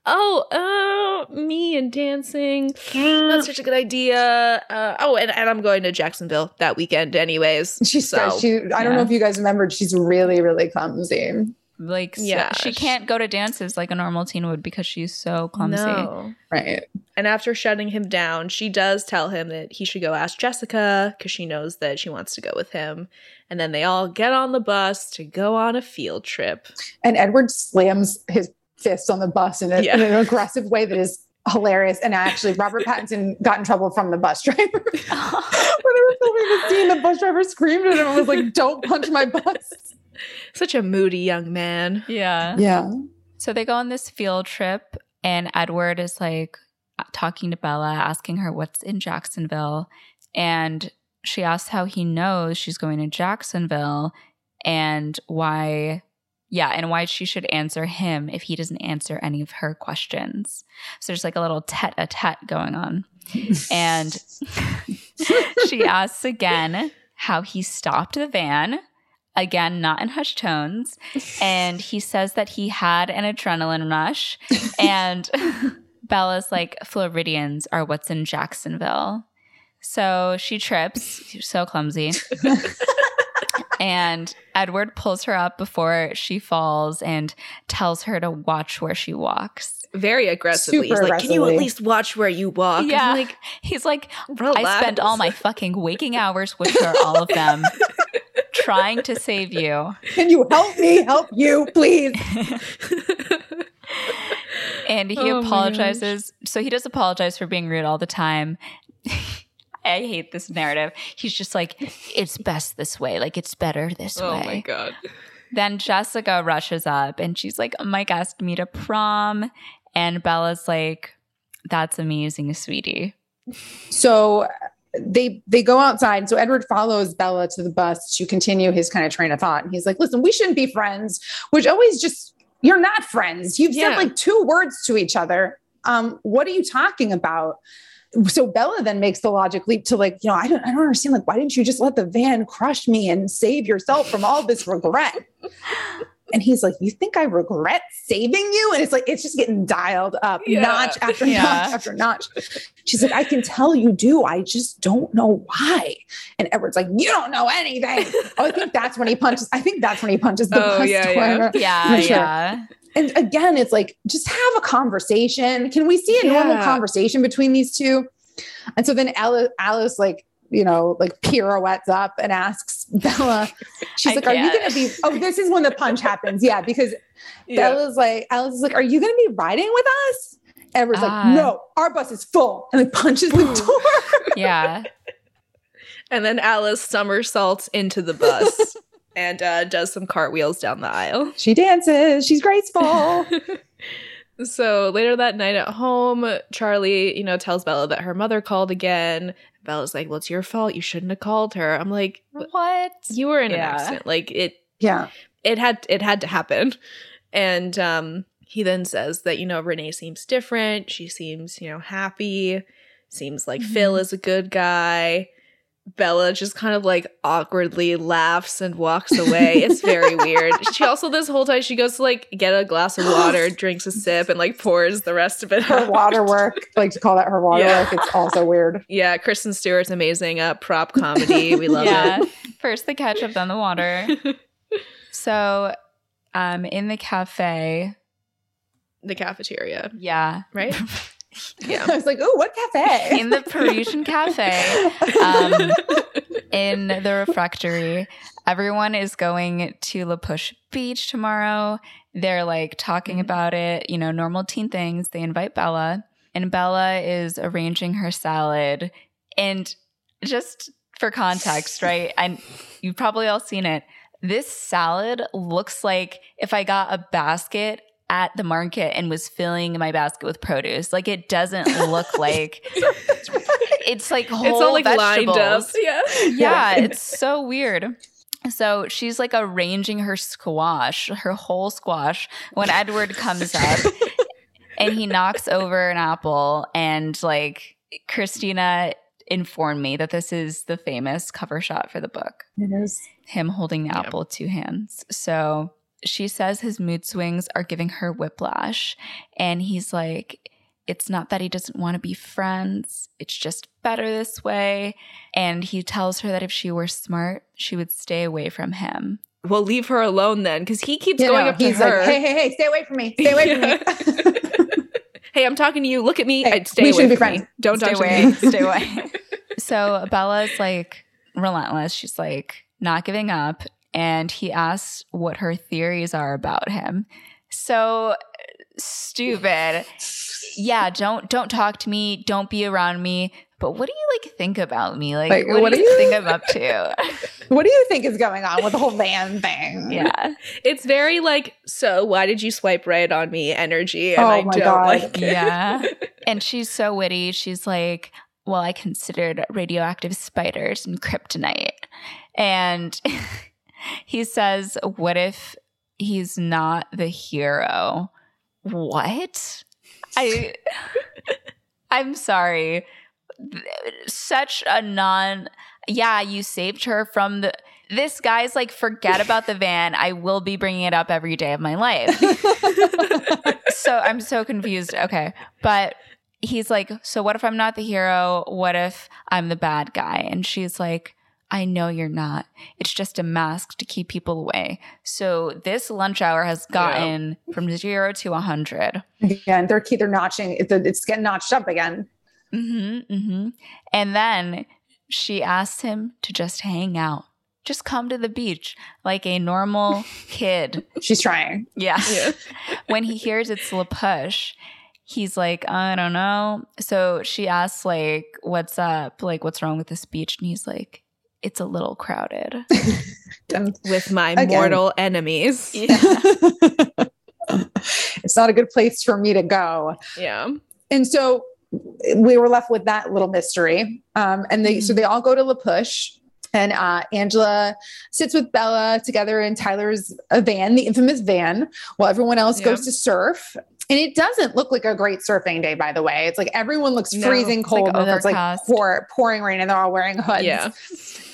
Oh, uh, me and dancing. That's such a good idea. Uh, oh, and, and I'm going to Jacksonville that weekend, anyways. She's so. so, she. I don't know if you guys remembered. She's really, really clumsy. Like, so- Yeah, she can't go to dances like a normal teen would because she's so clumsy. No. Right. And after shutting him down, she does tell him that he should go ask Jessica because she knows that she wants to go with him. And then they all get on the bus to go on a field trip. And Edward slams his fist on the bus in, a, Yeah. in an aggressive way that is hilarious. And actually, Robert Pattinson got in trouble from the bus driver. when they were filming the scene, the bus driver screamed at him and was like, "Don't punch my bus." Such a moody young man. yeah. Yeah. So they go on this field trip, and Edward is like talking to Bella, asking her what's in Jacksonville. And she asks how he knows she's going to Jacksonville and why, yeah, and why she should answer him if he doesn't answer any of her questions. So there's like a little tete a tete going on. And she asks again how he stopped the van. Again, not in hushed tones. And he says that he had an adrenaline rush. And Bella's like, Floridians are what's in Jacksonville. So she trips, she's so clumsy. and Edward pulls her up before she falls and tells her to watch where she walks. Very aggressively. He's Super like, Can you at least watch where you walk? Yeah. like, He's like, relax. I spend all my fucking waking hours, which are all of them, trying to save you. Can you help me? Help you, please. And he Oh apologizes. So he does apologize for being rude all the time. I hate this narrative. He's just like, it's best this way. Like, it's better this Oh way. Oh my god. Then Jessica rushes up and she's like, oh Mike asked me to prom. And Bella's like, that's amazing, sweetie. So they they go outside. So Edward follows Bella to the bus to continue his kind of train of thought. And he's like, listen, we shouldn't be friends, which always just you're not friends. You've Yeah. said like two words to each other. Um, what are you talking about? So Bella then makes the logic leap to like, you know, I don't I don't understand. Like, why didn't you just let the van crush me and save yourself from all this regret? And he's like, You think I regret saving you? And it's like, it's just getting dialed up Yeah. notch after Yeah. notch after notch. She's like, I can tell you do. I just don't know why. And Edward's like, You don't know anything. oh, I think that's when he punches. I think that's when he punches the Oh, bus yeah. Yeah, For sure. yeah. And again, it's like, just have a conversation. Can we see a normal conversation between these two? And so then Alice, Alice like, you know, like pirouettes up and asks Bella, she's I like, Are you going to be? Oh, this is when the punch happens. Yeah, because Yeah. Bella's like, Alice is like, Are you going to be riding with us? Edward's Ah. like, No, our bus is full. And like punches the door. Yeah. And then Alice somersaults into the bus and uh, does some cartwheels down the aisle. she dances. She's graceful. So later that night at home, Charlie, you know, tells Bella that her mother called again. Bella's like, "Well, it's your fault. You shouldn't have called her." I'm like, What? "You were in an accident. Like it, yeah. it had, it had to happen." And um, he then says that you know Renee seems different. She seems, you know, happy. Seems like Phil is a good guy. Bella just kind of like awkwardly laughs and walks away. It's very weird. She also this whole time she goes to like get a glass of water, drinks a sip, and like pours the rest of it Her out. waterwork, like to call that her waterwork, Yeah. it's also weird. Yeah, Kristen Stewart's amazing uh, prop comedy. We love yeah. it. First the ketchup, then the water. So, um, in the cafe, the cafeteria, yeah, right? I was like, oh, what cafe? in the Parisian cafe, um, in the refectory, everyone is going to La Push Beach tomorrow. They're like talking about it, you know, normal teen things. They invite Bella, and Bella is arranging her salad. And just for context, right? And you've probably all seen it. This salad looks like if I got a basket at the market and was filling my basket with produce. Like it doesn't look like it's like whole it's all like lined up. vegetables. Yeah. Yeah, it's so weird. So she's like arranging her squash, her whole squash, when Edward comes up and he knocks over an apple. And like Christina informed me that this is the famous cover shot for the book It is. him holding the apple with two hands. So she says his mood swings are giving her whiplash. And he's like, it's not that he doesn't want to be friends, it's just better this way. And he tells her that if she were smart, she would stay away from him. Well, leave her alone then, because he keeps You going know, up to her. like, hey, hey, hey, stay away from me. Stay away from me. hey, I'm talking to you. Look at me. Hey, I'd stay we away shouldn't from be me. friends. Don't stay touch away, me. stay away. so Bella's like relentless. She's like not giving up. And he asks what her theories are about him. So stupid. Yeah, don't don't talk to me. Don't be around me. But what do you like think about me? Like, Like, what, what do do you you- think I'm up to? what do you think is going on with the whole van thing? yeah. It's very like, so why did you swipe right on me energy? And Oh I my don't God. like it. Yeah. And she's so witty. She's like, well, I considered radioactive spiders and kryptonite. And he says, what if he's not the hero? What? I I'm sorry. Such a non Yeah, you saved her from the this guy's like forget about the van. I will be bringing it up every day of my life so I'm so confused. Okay. But he's like, So what if I'm not the hero? What if I'm the bad guy? And she's like, I know you're not. It's just a mask to keep people away. So this lunch hour has gotten from zero to a hundred. and they're they're notching. It's, it's getting notched up again. Mm-hmm, mm-hmm. And then she asks him to just hang out. Just come to the beach like a normal kid. She's trying. Yeah. Yeah. when he hears it's La Push, he's like, I don't know. So she asks, like, what's up? Like, what's wrong with this beach? And he's like, it's a little crowded. With my Again. mortal enemies. yeah. it's not a good place for me to go. Yeah. And so we were left with that little mystery. Um, and they so they all go to La Push. And uh, Angela sits with Bella together in Tyler's uh, van, the infamous van, while everyone else Yeah. goes to surf. And it doesn't look like a great surfing day, by the way. It's like everyone looks No, freezing it's like cold and it's like pour, pouring rain, and they're all wearing hoods. Yeah.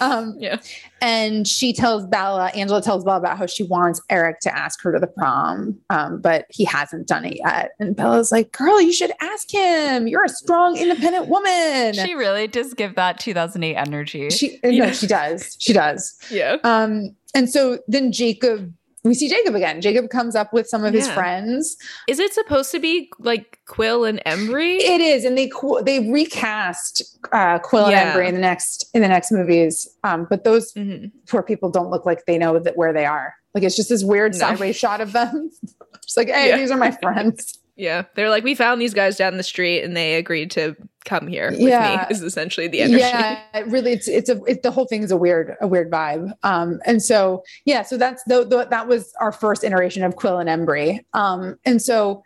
Um, Yeah. And she tells Bella, Angela tells Bella about how she wants Eric to ask her to the prom, um, but he hasn't done it yet. And Bella's like, "Girl, you should ask him. You're a strong, independent woman." She really does give that 2008 energy. she no, she does. She does. Yeah. Um, and so then Jacob, we see Jacob again. Jacob comes up with some of his friends. Is it supposed to be like Quill and Embry? It is, and they they recast uh, Quill Yeah. and Embry in the next in the next movies. Um, but those Mhm. poor people don't look like they know that where they are. Like it's just this weird No. sideways shot of them. It's like, hey, Yeah. these are my friends. Yeah. They're like, we found these guys down the street and they agreed to come here with Yeah. me, is essentially the energy. Yeah, it really, it's it's a it, the whole thing is a weird a weird vibe. Um, and so yeah, so that's the, the that was our first iteration of Quill and Embry. Um, and so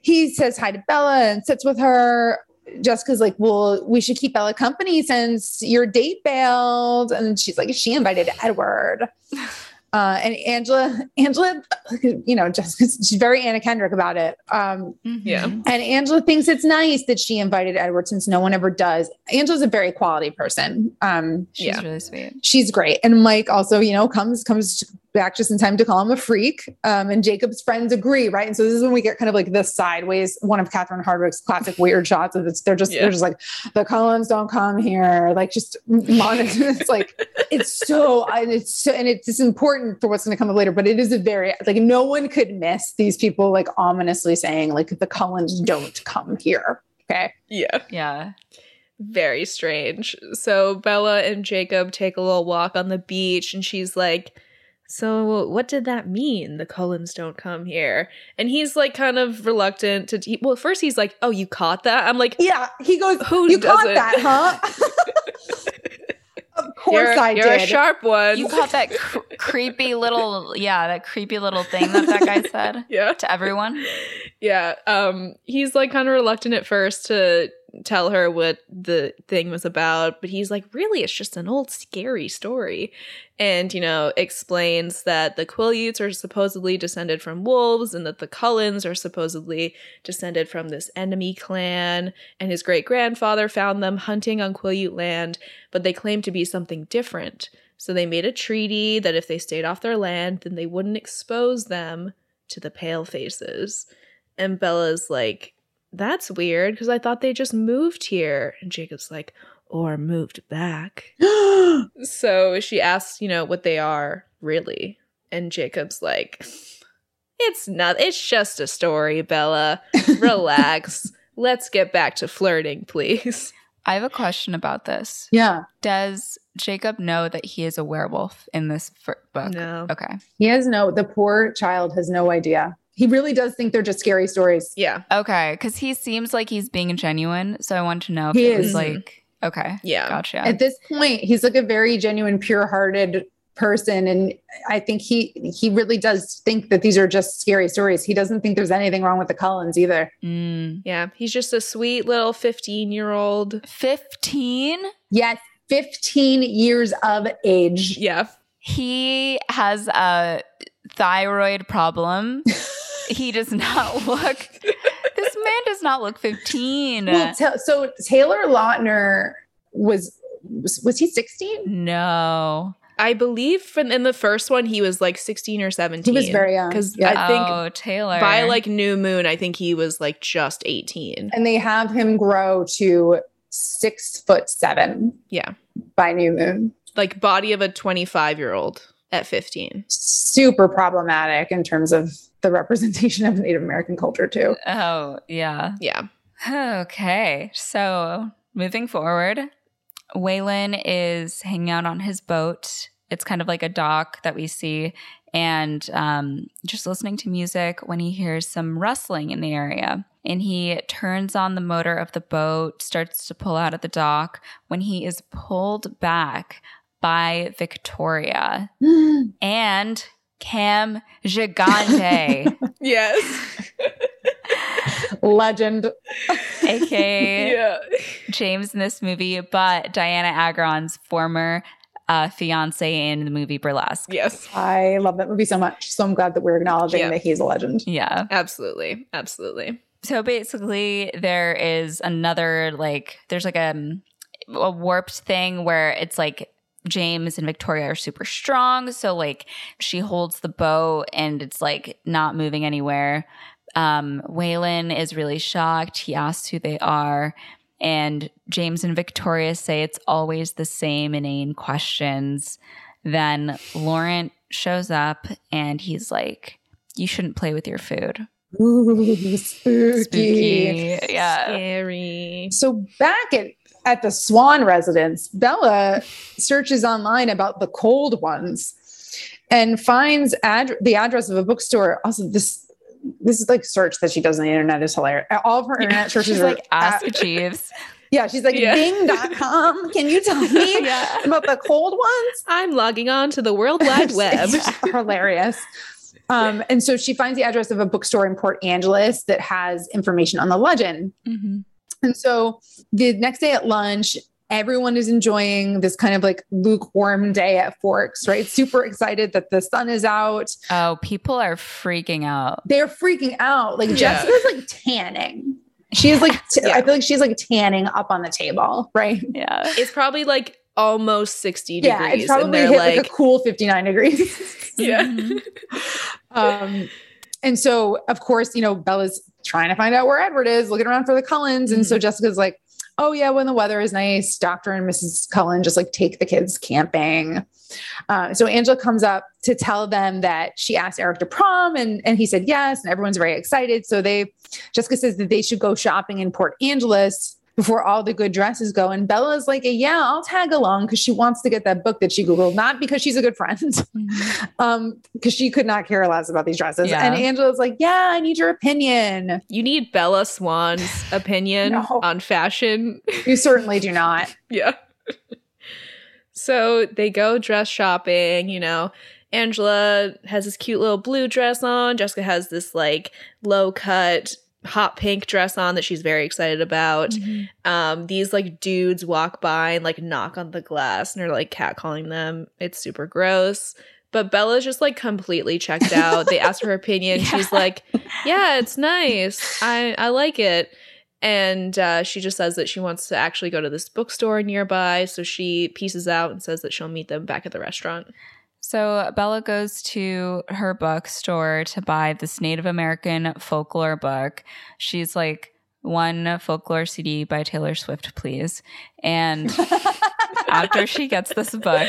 he says hi to Bella and sits with her. Jessica's like, well, we should keep Bella company since your date bailed, and she's like, she invited Edward. Uh, and Angela, Angela, you know, just she's very Anna Kendrick about it. Um, Mhm. Yeah. and Angela thinks it's nice that she invited Edward since no one ever does. Angela's a very quality person. Um, She's Yeah. really sweet. she's great. And Mike also, you know, comes comes back just in time to call him a freak. Um, and Jacob's friends agree, right? And so this is when we get kind of like this sideways, one of Catherine Hardwicke's classic weird shots of it's they're just Yeah. they're just like the Cullens don't come here, like just monitor. it's like it's so and it's so and it's just important for what's going to come up later. But it is a very like no one could miss these people like ominously saying like the Cullens don't come here. Okay. Yeah. Yeah. Very strange. So Bella and Jacob take a little walk on the beach, and she's like, So, what did that mean? The Cullens don't come here. And he's like, kind of reluctant to. T- well, first he's like, Oh, you caught that? I'm like, Yeah, he goes. Who you caught doesn't?" that, huh? of course You're, I you're did. a sharp one. You caught that cr- creepy little, yeah, that creepy little thing that that guy said yeah. to everyone. Yeah. Um, he's like kind of reluctant at first to tell her what the thing was about, but he's like, really, it's just an old scary story. And, you know, explains that the Quileutes are supposedly descended from wolves and that the Cullens are supposedly descended from this enemy clan. And his great grandfather found them hunting on Quileute land, but they claim to be something different. So they made a treaty that if they stayed off their land, then they wouldn't expose them to the pale faces. And Bella's like, that's weird because I thought they just moved here. And Jacob's like, or moved back. So she asks, you know, what they are really. And Jacob's like, it's not, it's just a story, Bella. Relax. Let's get back to flirting, please. I have a question about this. yeah, Does Jacob know that he is a werewolf in this fir- book? No. Okay. he has no. The poor child has no idea. He really does think they're just scary stories. Yeah. Okay. Because he seems like he's being genuine. So I want to know if He it is. was like, okay. Yeah. Gotcha. At this point, he's like a very genuine, pure-hearted person, and I think he he really does think that these are just scary stories. He doesn't think there's anything wrong with the Cullens either. Mm. Yeah. He's just a sweet little 15 year old. 15? Yes, 15 years of age. Yeah. He has a thyroid problem. he does not look, this man does not look 15. Well, ta- so Taylor Lautner was was, was he 16? no. I believe from in the first one, he was like 16 or 17. He was very young. Because Yeah. I think oh, Taylor. by like New Moon, I think he was like just 18. and they have him grow to six foot seven Yeah. by New Moon. Like body of a 25 year old at 15. Super problematic in terms of the representation of Native American culture too. Oh, yeah. Yeah. Okay. So moving forward, Waylon is hanging out on his boat. It's kind of like a dock that we see, and um, just listening to music when he hears some rustling in the area. And he turns on the motor of the boat, starts to pull out of the dock when he is pulled back by Victoria and Cam Gigandet, Yes. Legend. aka yeah. James in this movie, but Dianna Agron's former uh, fiance in the movie Burlesque. Yes. I love that movie so much. So I'm glad that we're acknowledging Yeah. that he's a legend. Yeah. Absolutely. Absolutely. So basically, there is another like there's like a, a warped thing where it's like James and Victoria are super strong, so like she holds the boat and it's like not moving anywhere. Um, Waylon is really shocked. He asks who they are. And James and Victoria say it's always the same inane questions. Then Laurent shows up and he's like, You shouldn't play with your food. Ooh, spooky. Spooky. Yeah. Scary. So back at, at the Swan residence, Bella searches online about the cold ones and finds ad- the address of a bookstore. Also, this this is like search that she does on the internet is hilarious. All of her internet searches She's are like, Ask at- Jeeves. yeah, she's like Yeah. bing.com. Can you tell me Yeah. about the cold ones? I'm logging on to the World Wide Web. Hilarious. Um, and so she finds the address of a bookstore in Port Angeles that has information on the legend. Mhm. And so the next day at lunch, everyone is enjoying this kind of like lukewarm day at Forks, right? Super excited that the sun is out. Oh, people are freaking out. They're freaking out. Like Yeah. Jessica's like tanning. She's like, t- Yeah. I feel like she's like tanning up on the table, right? Yeah. it's probably like almost 60 Yeah, degrees. it's probably and hit like, like, a cool 59 degrees. yeah. Mhm. um, and so, of course, you know, Bella's trying to find out where Edward is, looking around for the Cullens. And so Jessica's like, oh, yeah, when the weather is nice, Dr. and Mrs. Cullen just like take the kids camping. Uh, so Angela comes up to tell them that she asked Eric to prom and, and he said yes. And everyone's very excited. So they, Jessica says that they should go shopping in Port Angeles before all the good dresses go. And Bella's like, yeah, I'll tag along because she wants to get that book that she Googled, not because she's a good friend Mhm. um because she could not care less about these dresses Yeah. and angela's like yeah i need your opinion You need Bella Swan's opinion No. on fashion. you certainly do not yeah. so they go dress shopping, you know. Angela has this cute little blue dress on. Jessica has this like low cut hot pink dress on that she's very excited about. Mhm. Um, these like dudes walk by and like knock on the glass and are like catcalling them. It's super gross. But Bella's just like completely checked out. they ask her opinion. She's like, "Yeah, it's nice. I I like it." And uh, she just says that she wants to actually go to this bookstore nearby. So she pieces out and says that she'll meet them back at the restaurant. So Bella goes to her bookstore to buy this Native American folklore book. She's like, one folklore CD by Taylor Swift, please. And after she gets this book,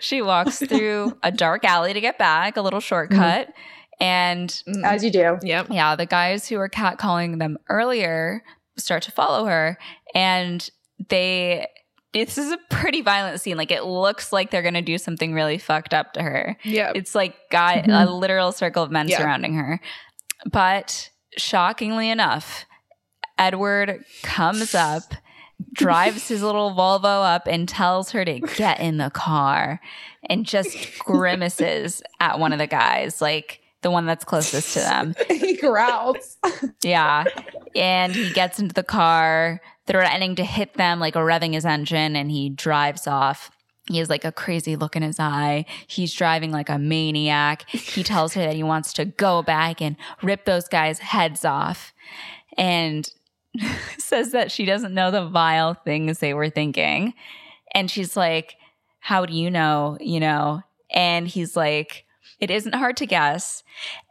she walks through a dark alley to get back, a little shortcut. And Mm. as you do Yep. yeah, the guys who were catcalling them earlier start to follow her. And they, this is a pretty violent scene. Like it looks like they're going to do something really fucked up to her. Yeah. It's like got a Mhm. literal circle of men Yeah. surrounding her. But shockingly enough, Edward comes up, drives his little Volvo up, and tells her to get in the car and just grimaces at one of the guys, like the one that's closest to them. he growls Yeah. And he gets into the car, threatening to hit them, like a revving his engine, and he drives off. He has like a crazy look in his eye. He's driving like a maniac. He tells her that he wants to go back and rip those guys' heads off. And says that she doesn't know the vile things they were thinking. And she's like, How do you know? You know? And he's like, It isn't hard to guess.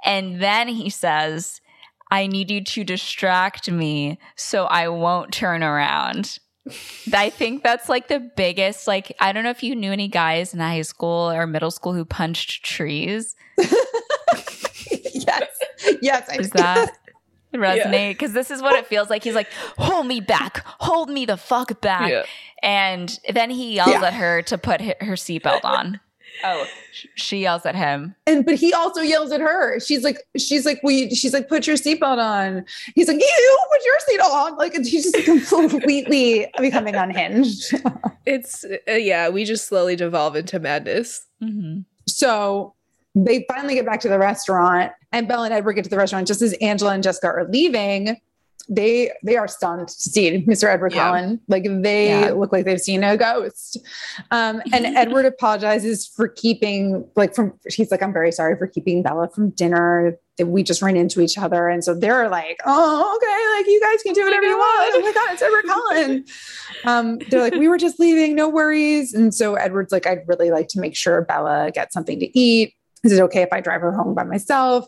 And then he says, I need you to distract me so I won't turn around. I think that's like the biggest, like, I don't know if you knew any guys in high school or middle school who punched trees. yes yes I Does that resonate? Because this is what it feels like. He's like, hold me back, hold me the fuck back. Yeah. And then he yells Yeah. at her to put her seatbelt on. Oh, she yells at him. and but he also yells at her she's like she's like we she's like put your seatbelt on he's like you put your seatbelt on like and she's just completely becoming unhinged It's uh, yeah. We just slowly devolve into madness. Mm-hmm. So they finally get back to the restaurant, and Bella and Edward get to the restaurant just as Angela and Jessica are leaving. They they are stunned to see Mr. Edward Yeah. Cullen. Like they Yeah. look like they've seen a ghost. Um, and Edward apologizes for keeping like from he's like, I'm very sorry for keeping Bella from dinner. That we just ran into each other. And so they're like, oh, okay, like you guys can do whatever you want. Oh my God, it's Edward Cullen. Um, they're like, we were just leaving, no worries. And so Edward's like, I'd really like to make sure Bella gets something to eat. Is it okay if I drive her home by myself?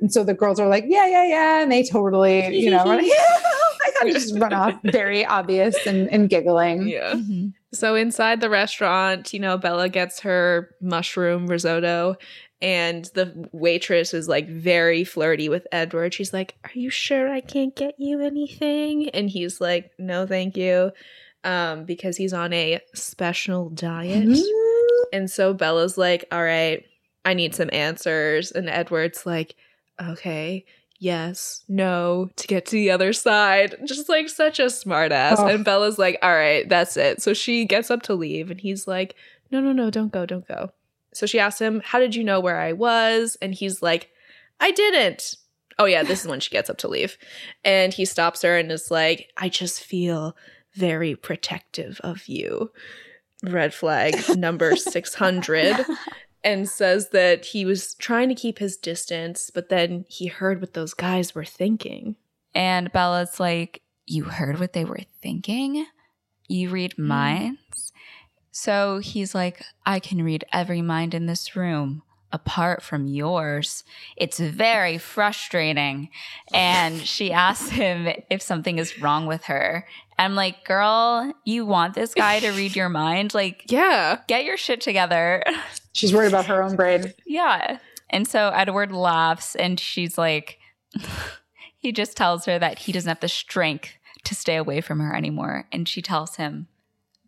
And so the girls are like, yeah, yeah, yeah. And they totally, you know, like, yeah, I kind of just run off, very obvious and, and giggling. Yeah. Mm-hmm. So inside the restaurant, you know, Bella gets her mushroom risotto and the waitress is like very flirty with Edward. She's like, "Are you sure I can't get you anything?" And he's like, "No, thank you." Um because he's on a special diet. Mm-hmm. And so Bella's like, "All right, I need some answers." And Edward's like, "Okay, yes, no, to get to the other side." Just like such a smartass. Oh. And Bella's like, "All right, that's it." So she gets up to leave and he's like, "No, no, no, don't go, don't go." So she asks him, "How did you know where I was?" And he's like, "I didn't." Oh yeah, this is when she gets up to leave. And he stops her and is like, "I just feel very protective of you." Red flag number 600 and says that he was trying to keep his distance, but then he heard what those guys were thinking. And Bella's like, You heard what they were thinking? You read Hmm. minds? So he's like, I can read every mind in this room apart from yours. It's very frustrating. And she asks him if something is wrong with her. I'm like, girl, you want this guy to read your mind? Like, Yeah. get your shit together. She's worried about her own brain. yeah. And so Edward laughs and she's like, he just tells her that he doesn't have the strength to stay away from her anymore. And she tells him,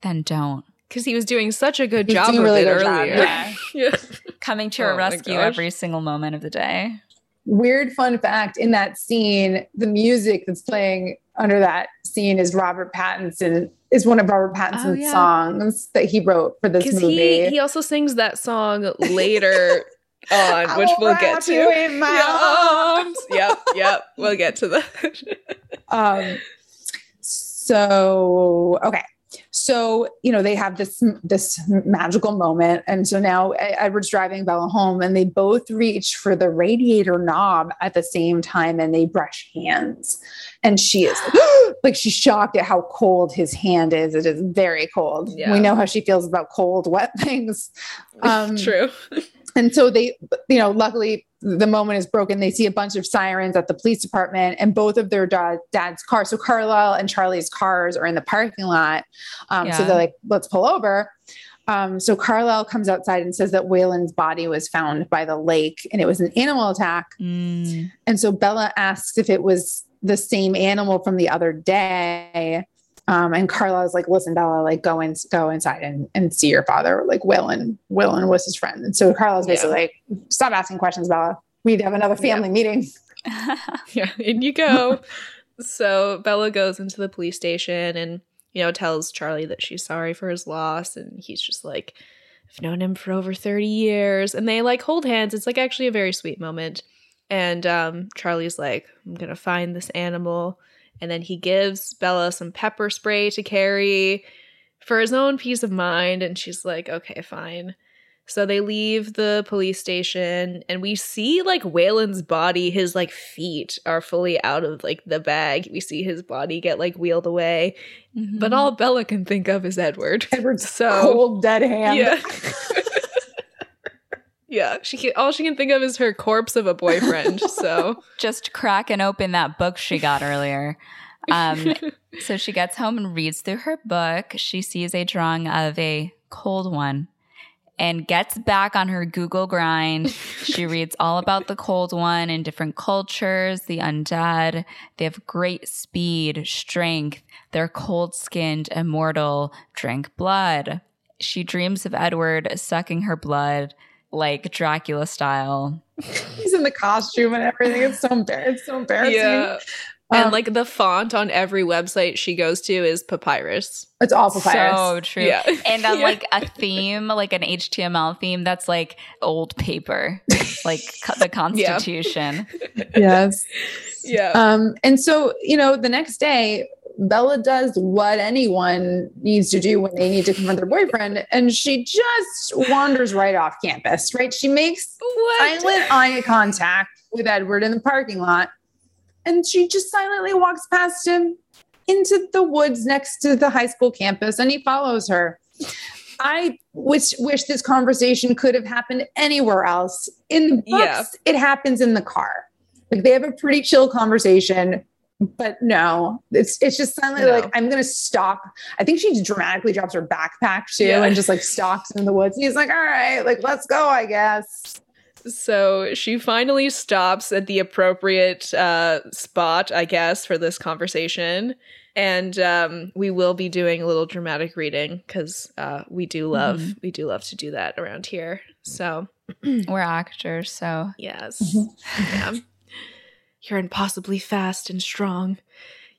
then don't. Because he was doing such a good He's job of really it earlier. yeah. yeah. Coming to Oh her my rescue every single moment of the day. Weird fun fact in that scene, the music that's playing under that scene is Robert Pattinson, is one of Robert Pattinson's Oh, yeah. songs that he wrote for this movie. he, he also sings that song later on, which will we'll get to. in my Yeah. yep, yep. We'll get to that. um so okay so you know they have this this magical moment. And so now edward's driving bella home and they both reach for the radiator knob at the same time and they brush hands. And she is like she's shocked at how cold his hand is. It is very cold. Yeah. we know how she feels about cold wet things. Um True. and so they, you know, luckily the moment is broken. They see a bunch of sirens at the police department and both of their da- dad's cars. So Carlisle and Charlie's cars are in the parking lot. Um, So they're like, let's pull over. Um, so Carlisle comes outside and says that Waylon's body was found by the lake and it was an animal attack. Mm. And so Bella asks if it was the same animal from the other day. Um, and Carlisle's like, listen, Bella, like go in, go inside and, and see your father. Like Waylon, Waylon was his friend. And so Carlisle's Yeah. basically like, stop asking questions, Bella. We'd have another family meeting. Yeah, in you go. so Bella goes into the police station and, you know, tells Charlie that she's sorry for his loss. And he's just like, I've known him for over 30 years. And they like hold hands. It's like actually a very sweet moment. And um, Charlie's like, I'm going to find this animal. And then he gives Bella some pepper spray to carry for his own peace of mind. And she's like, okay, fine. So they leave the police station and we see like Waylon's body, his like feet are fully out of like the bag. We see his body get like wheeled away. Mm-hmm. But all Bella can think of is Edward. Edward's So cold, dead hand. yeah. yeah, she can, all she can think of is her corpse of a boyfriend. So just cracking open that book she got earlier. Um, so she gets home and reads through her book. She sees a drawing of a cold one and gets back on her Google grind. she reads all about the cold one in different cultures, the undead. They have great speed, strength. They're cold skinned, immortal, drink blood. She dreams of Edward sucking her blood like Dracula style. He's in the costume and everything. It's so embarrassing. It's so embarrassing. yeah. And Um, like the font on every website she goes to is papyrus. it's all papyrus. So true. Yeah. And on Yeah. like a theme, like an HTML theme that's like old paper, like the Constitution. yes. Yeah. Um, and so, you know, the next day, Bella does what anyone needs to do when they need to confront their boyfriend, and she just wanders right off campus, right? She makes what? silent eye contact with Edward in the parking lot, and she just silently walks past him into the woods next to the high school campus, and he follows her. I wish wish this conversation could have happened anywhere else. In the books, Yeah. it happens in the car. Like they have a pretty chill conversation, but no, it's it's just silently No. like I'm gonna stop. I think she dramatically drops her backpack too Yeah. and just like stalks in the woods. And he's like, all right, like let's go, I guess. So she finally stops at the appropriate uh, spot, I guess, for this conversation. And um, we will be doing a little dramatic reading because uh, we do love we do love to do that around here. So We're actors, so yes, Mhm. yeah. You're impossibly fast and strong.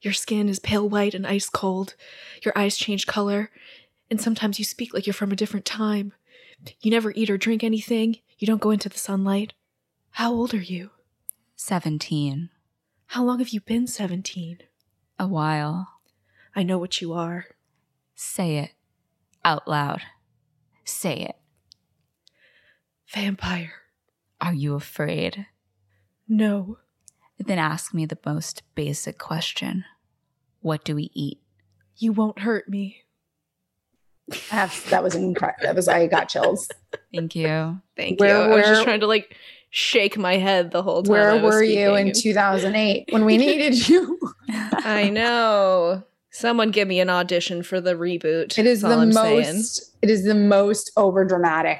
Your skin is pale white and ice cold. Your eyes change color, and sometimes you speak like you're from a different time. You never eat or drink anything. You don't go into the sunlight. How old are you? 17. How long have you been 17? A while. I know what you are. Say it out loud. Say it. Vampire. Are you afraid? No. Then ask me the most basic question What do we eat? You won't hurt me. F, that was incredible. That was I got chills. Thank you. Thank Where you. I was just trying to like shake my head the whole time. Where I was were you in 2008 when we needed you? I know. Someone give me an audition for the reboot. It is That's the I'm most. saying. It is the most over dramatic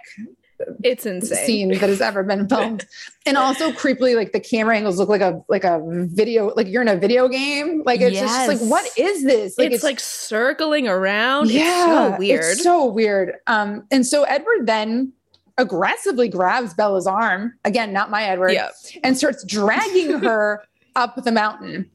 It's insane. scene that has ever been filmed, and also creepily, like the camera angles look like a like a video, like you're in a video game. Like it's just like, what is this? like it's, like circling around. it's so weird. It's so weird. Um, and so Edward then aggressively grabs Bella's arm again, not my Edward, yeah. and starts dragging her up the mountain.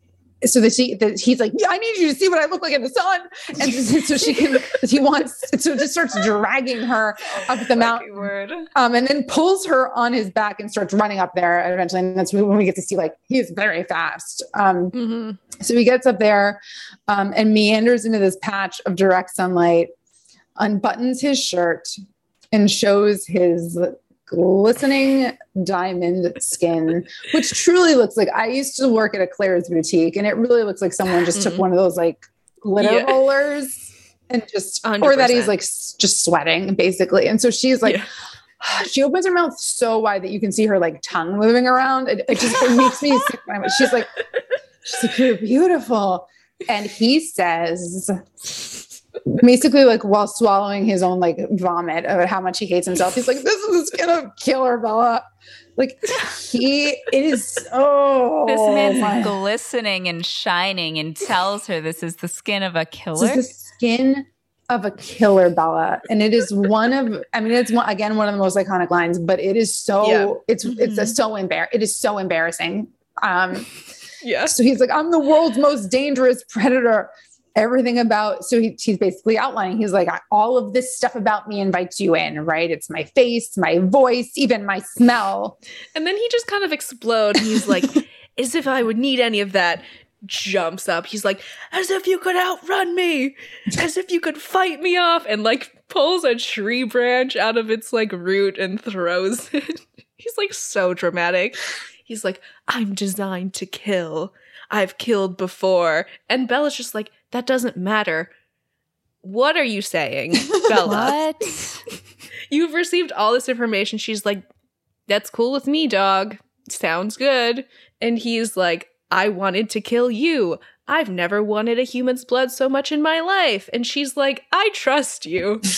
So that she, that he's like, yeah, I need you to see what I look like in the sun, and so, she can. He wants, so just starts dragging her up the mountain, um, and then pulls her on his back and starts running up there. And eventually, and that's when we get to see like he is very fast. Um, hmm so he gets up there um, and meanders into this patch of direct sunlight, unbuttons his shirt, and shows his glistening diamond skin, which truly looks like I used to work at a Claire's boutique, and it really looks like someone just took Mhm. one of those like glitter Yeah. rollers and just, or that he's like s- just sweating basically. And so she's like, Yeah. she opens her mouth so wide that you can see her like tongue moving around. It, it just it makes me sick. She's like, she's like, you're beautiful. And he says, basically, like while swallowing his own like vomit about how much he hates himself, he's like, this is gonna kill her, Bella. Like he, it is oh This man's my- glistening and shining and tells her this is the skin of a This killer. is the skin of a killer, Bella, and it is one of. I mean, it's one, again one of the most iconic lines, but it is so. Yeah. It's it's a, so embar. It is so embarrassing. Um, Yeah. so he's like, I'm the world's most dangerous predator. Everything about so he, he's basically outlining. He's like, all of this stuff about me invites you in, right? It's my face, my voice, even my smell. And then he just kind of explodes. He's like, as if I would need any of that. Jumps up. He's like, as if you could outrun me, as if you could fight me off, and like pulls a tree branch out of its like root and throws it. He's like so dramatic. He's like, I'm designed to kill. I've killed before. And Bella's just like, that doesn't matter. What are you saying, Bella? what? You've received all this information. She's like, that's cool with me, dog. Sounds good. And he's like, I wanted to kill you. I've never wanted a human's blood so much in my life. And she's like, I trust you.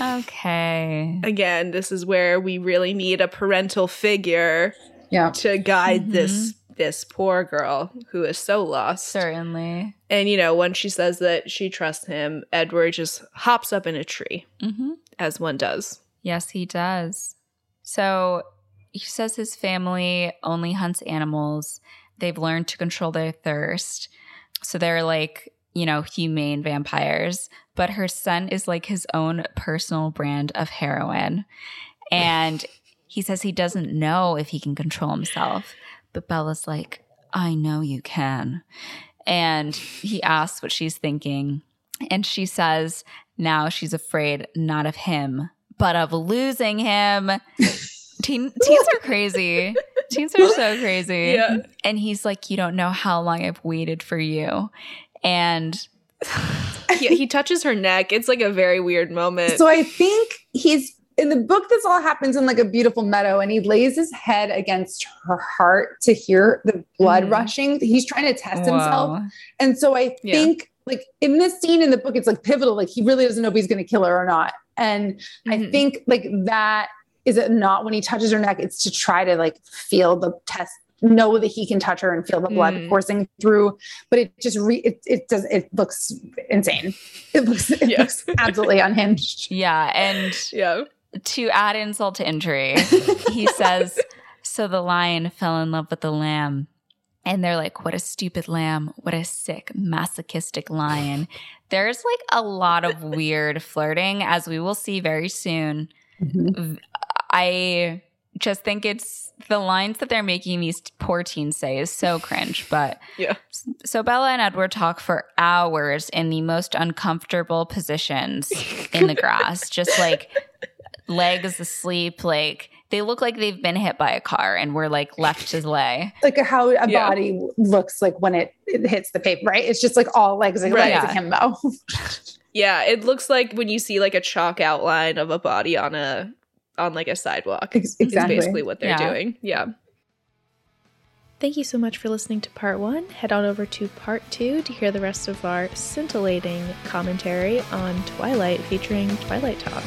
Okay. Again, this is where we really need a parental figure Yeah. to guide this mm-hmm. This poor girl who is so lost. Certainly. And you know, when she says that she trusts him, Edward just hops up in a tree, hmm as one does. Yes, he does. So he says his family only hunts animals. They've learned to control their thirst. So they're like, you know, humane vampires. But her son is like his own personal brand of heroin. And he says he doesn't know if he can control himself. But Bella's like, I know you can. And he asks what she's thinking. And she says now she's afraid not of him, but of losing him. Teen, teens are crazy. Teens are so crazy. Yeah. And he's like, You don't know how long I've waited for you. And he, he touches her neck. It's like a very weird moment. So I think he's in the book. This all happens in like a beautiful meadow, and he lays his head against her heart to hear the blood Mhm. rushing. He's trying to test himself, and so I Yeah. think like in this scene in the book, it's like pivotal. Like he really doesn't know if he's going to kill her or not, and I Mhm. think like that is it not when he touches her neck. It's to try to like feel the test. Know that he can touch her and feel the blood Mm. coursing through, but it just re it, it does it looks insane. It looks it Yeah. looks absolutely unhinged. Yeah. And yeah. To add insult to injury, he says, So the lion fell in love with the lamb. And they're like, What a stupid lamb. What a sick, masochistic lion. There's like a lot of weird flirting, as we will see very soon. Mm-hmm. I just think it's the lines that they're making these poor teens say is so cringe. But Yeah. so Bella and Edward talk for hours in the most uncomfortable positions in the grass, just like legs asleep. Like they look like they've been hit by a car and we're like left to lay. like how a Yeah. body looks like when it, it hits the paper, right? It's just like all legs, like Right. legs Yeah. akimbo. Yeah, it looks like when you see like a chalk outline of a body on a on like a sidewalk. Ex- It's exactly. basically what they're Yeah. doing. Yeah. Thank you so much for listening to part one. Head on over to part two to hear the rest of our scintillating commentary on Twilight featuring Twilight Talk.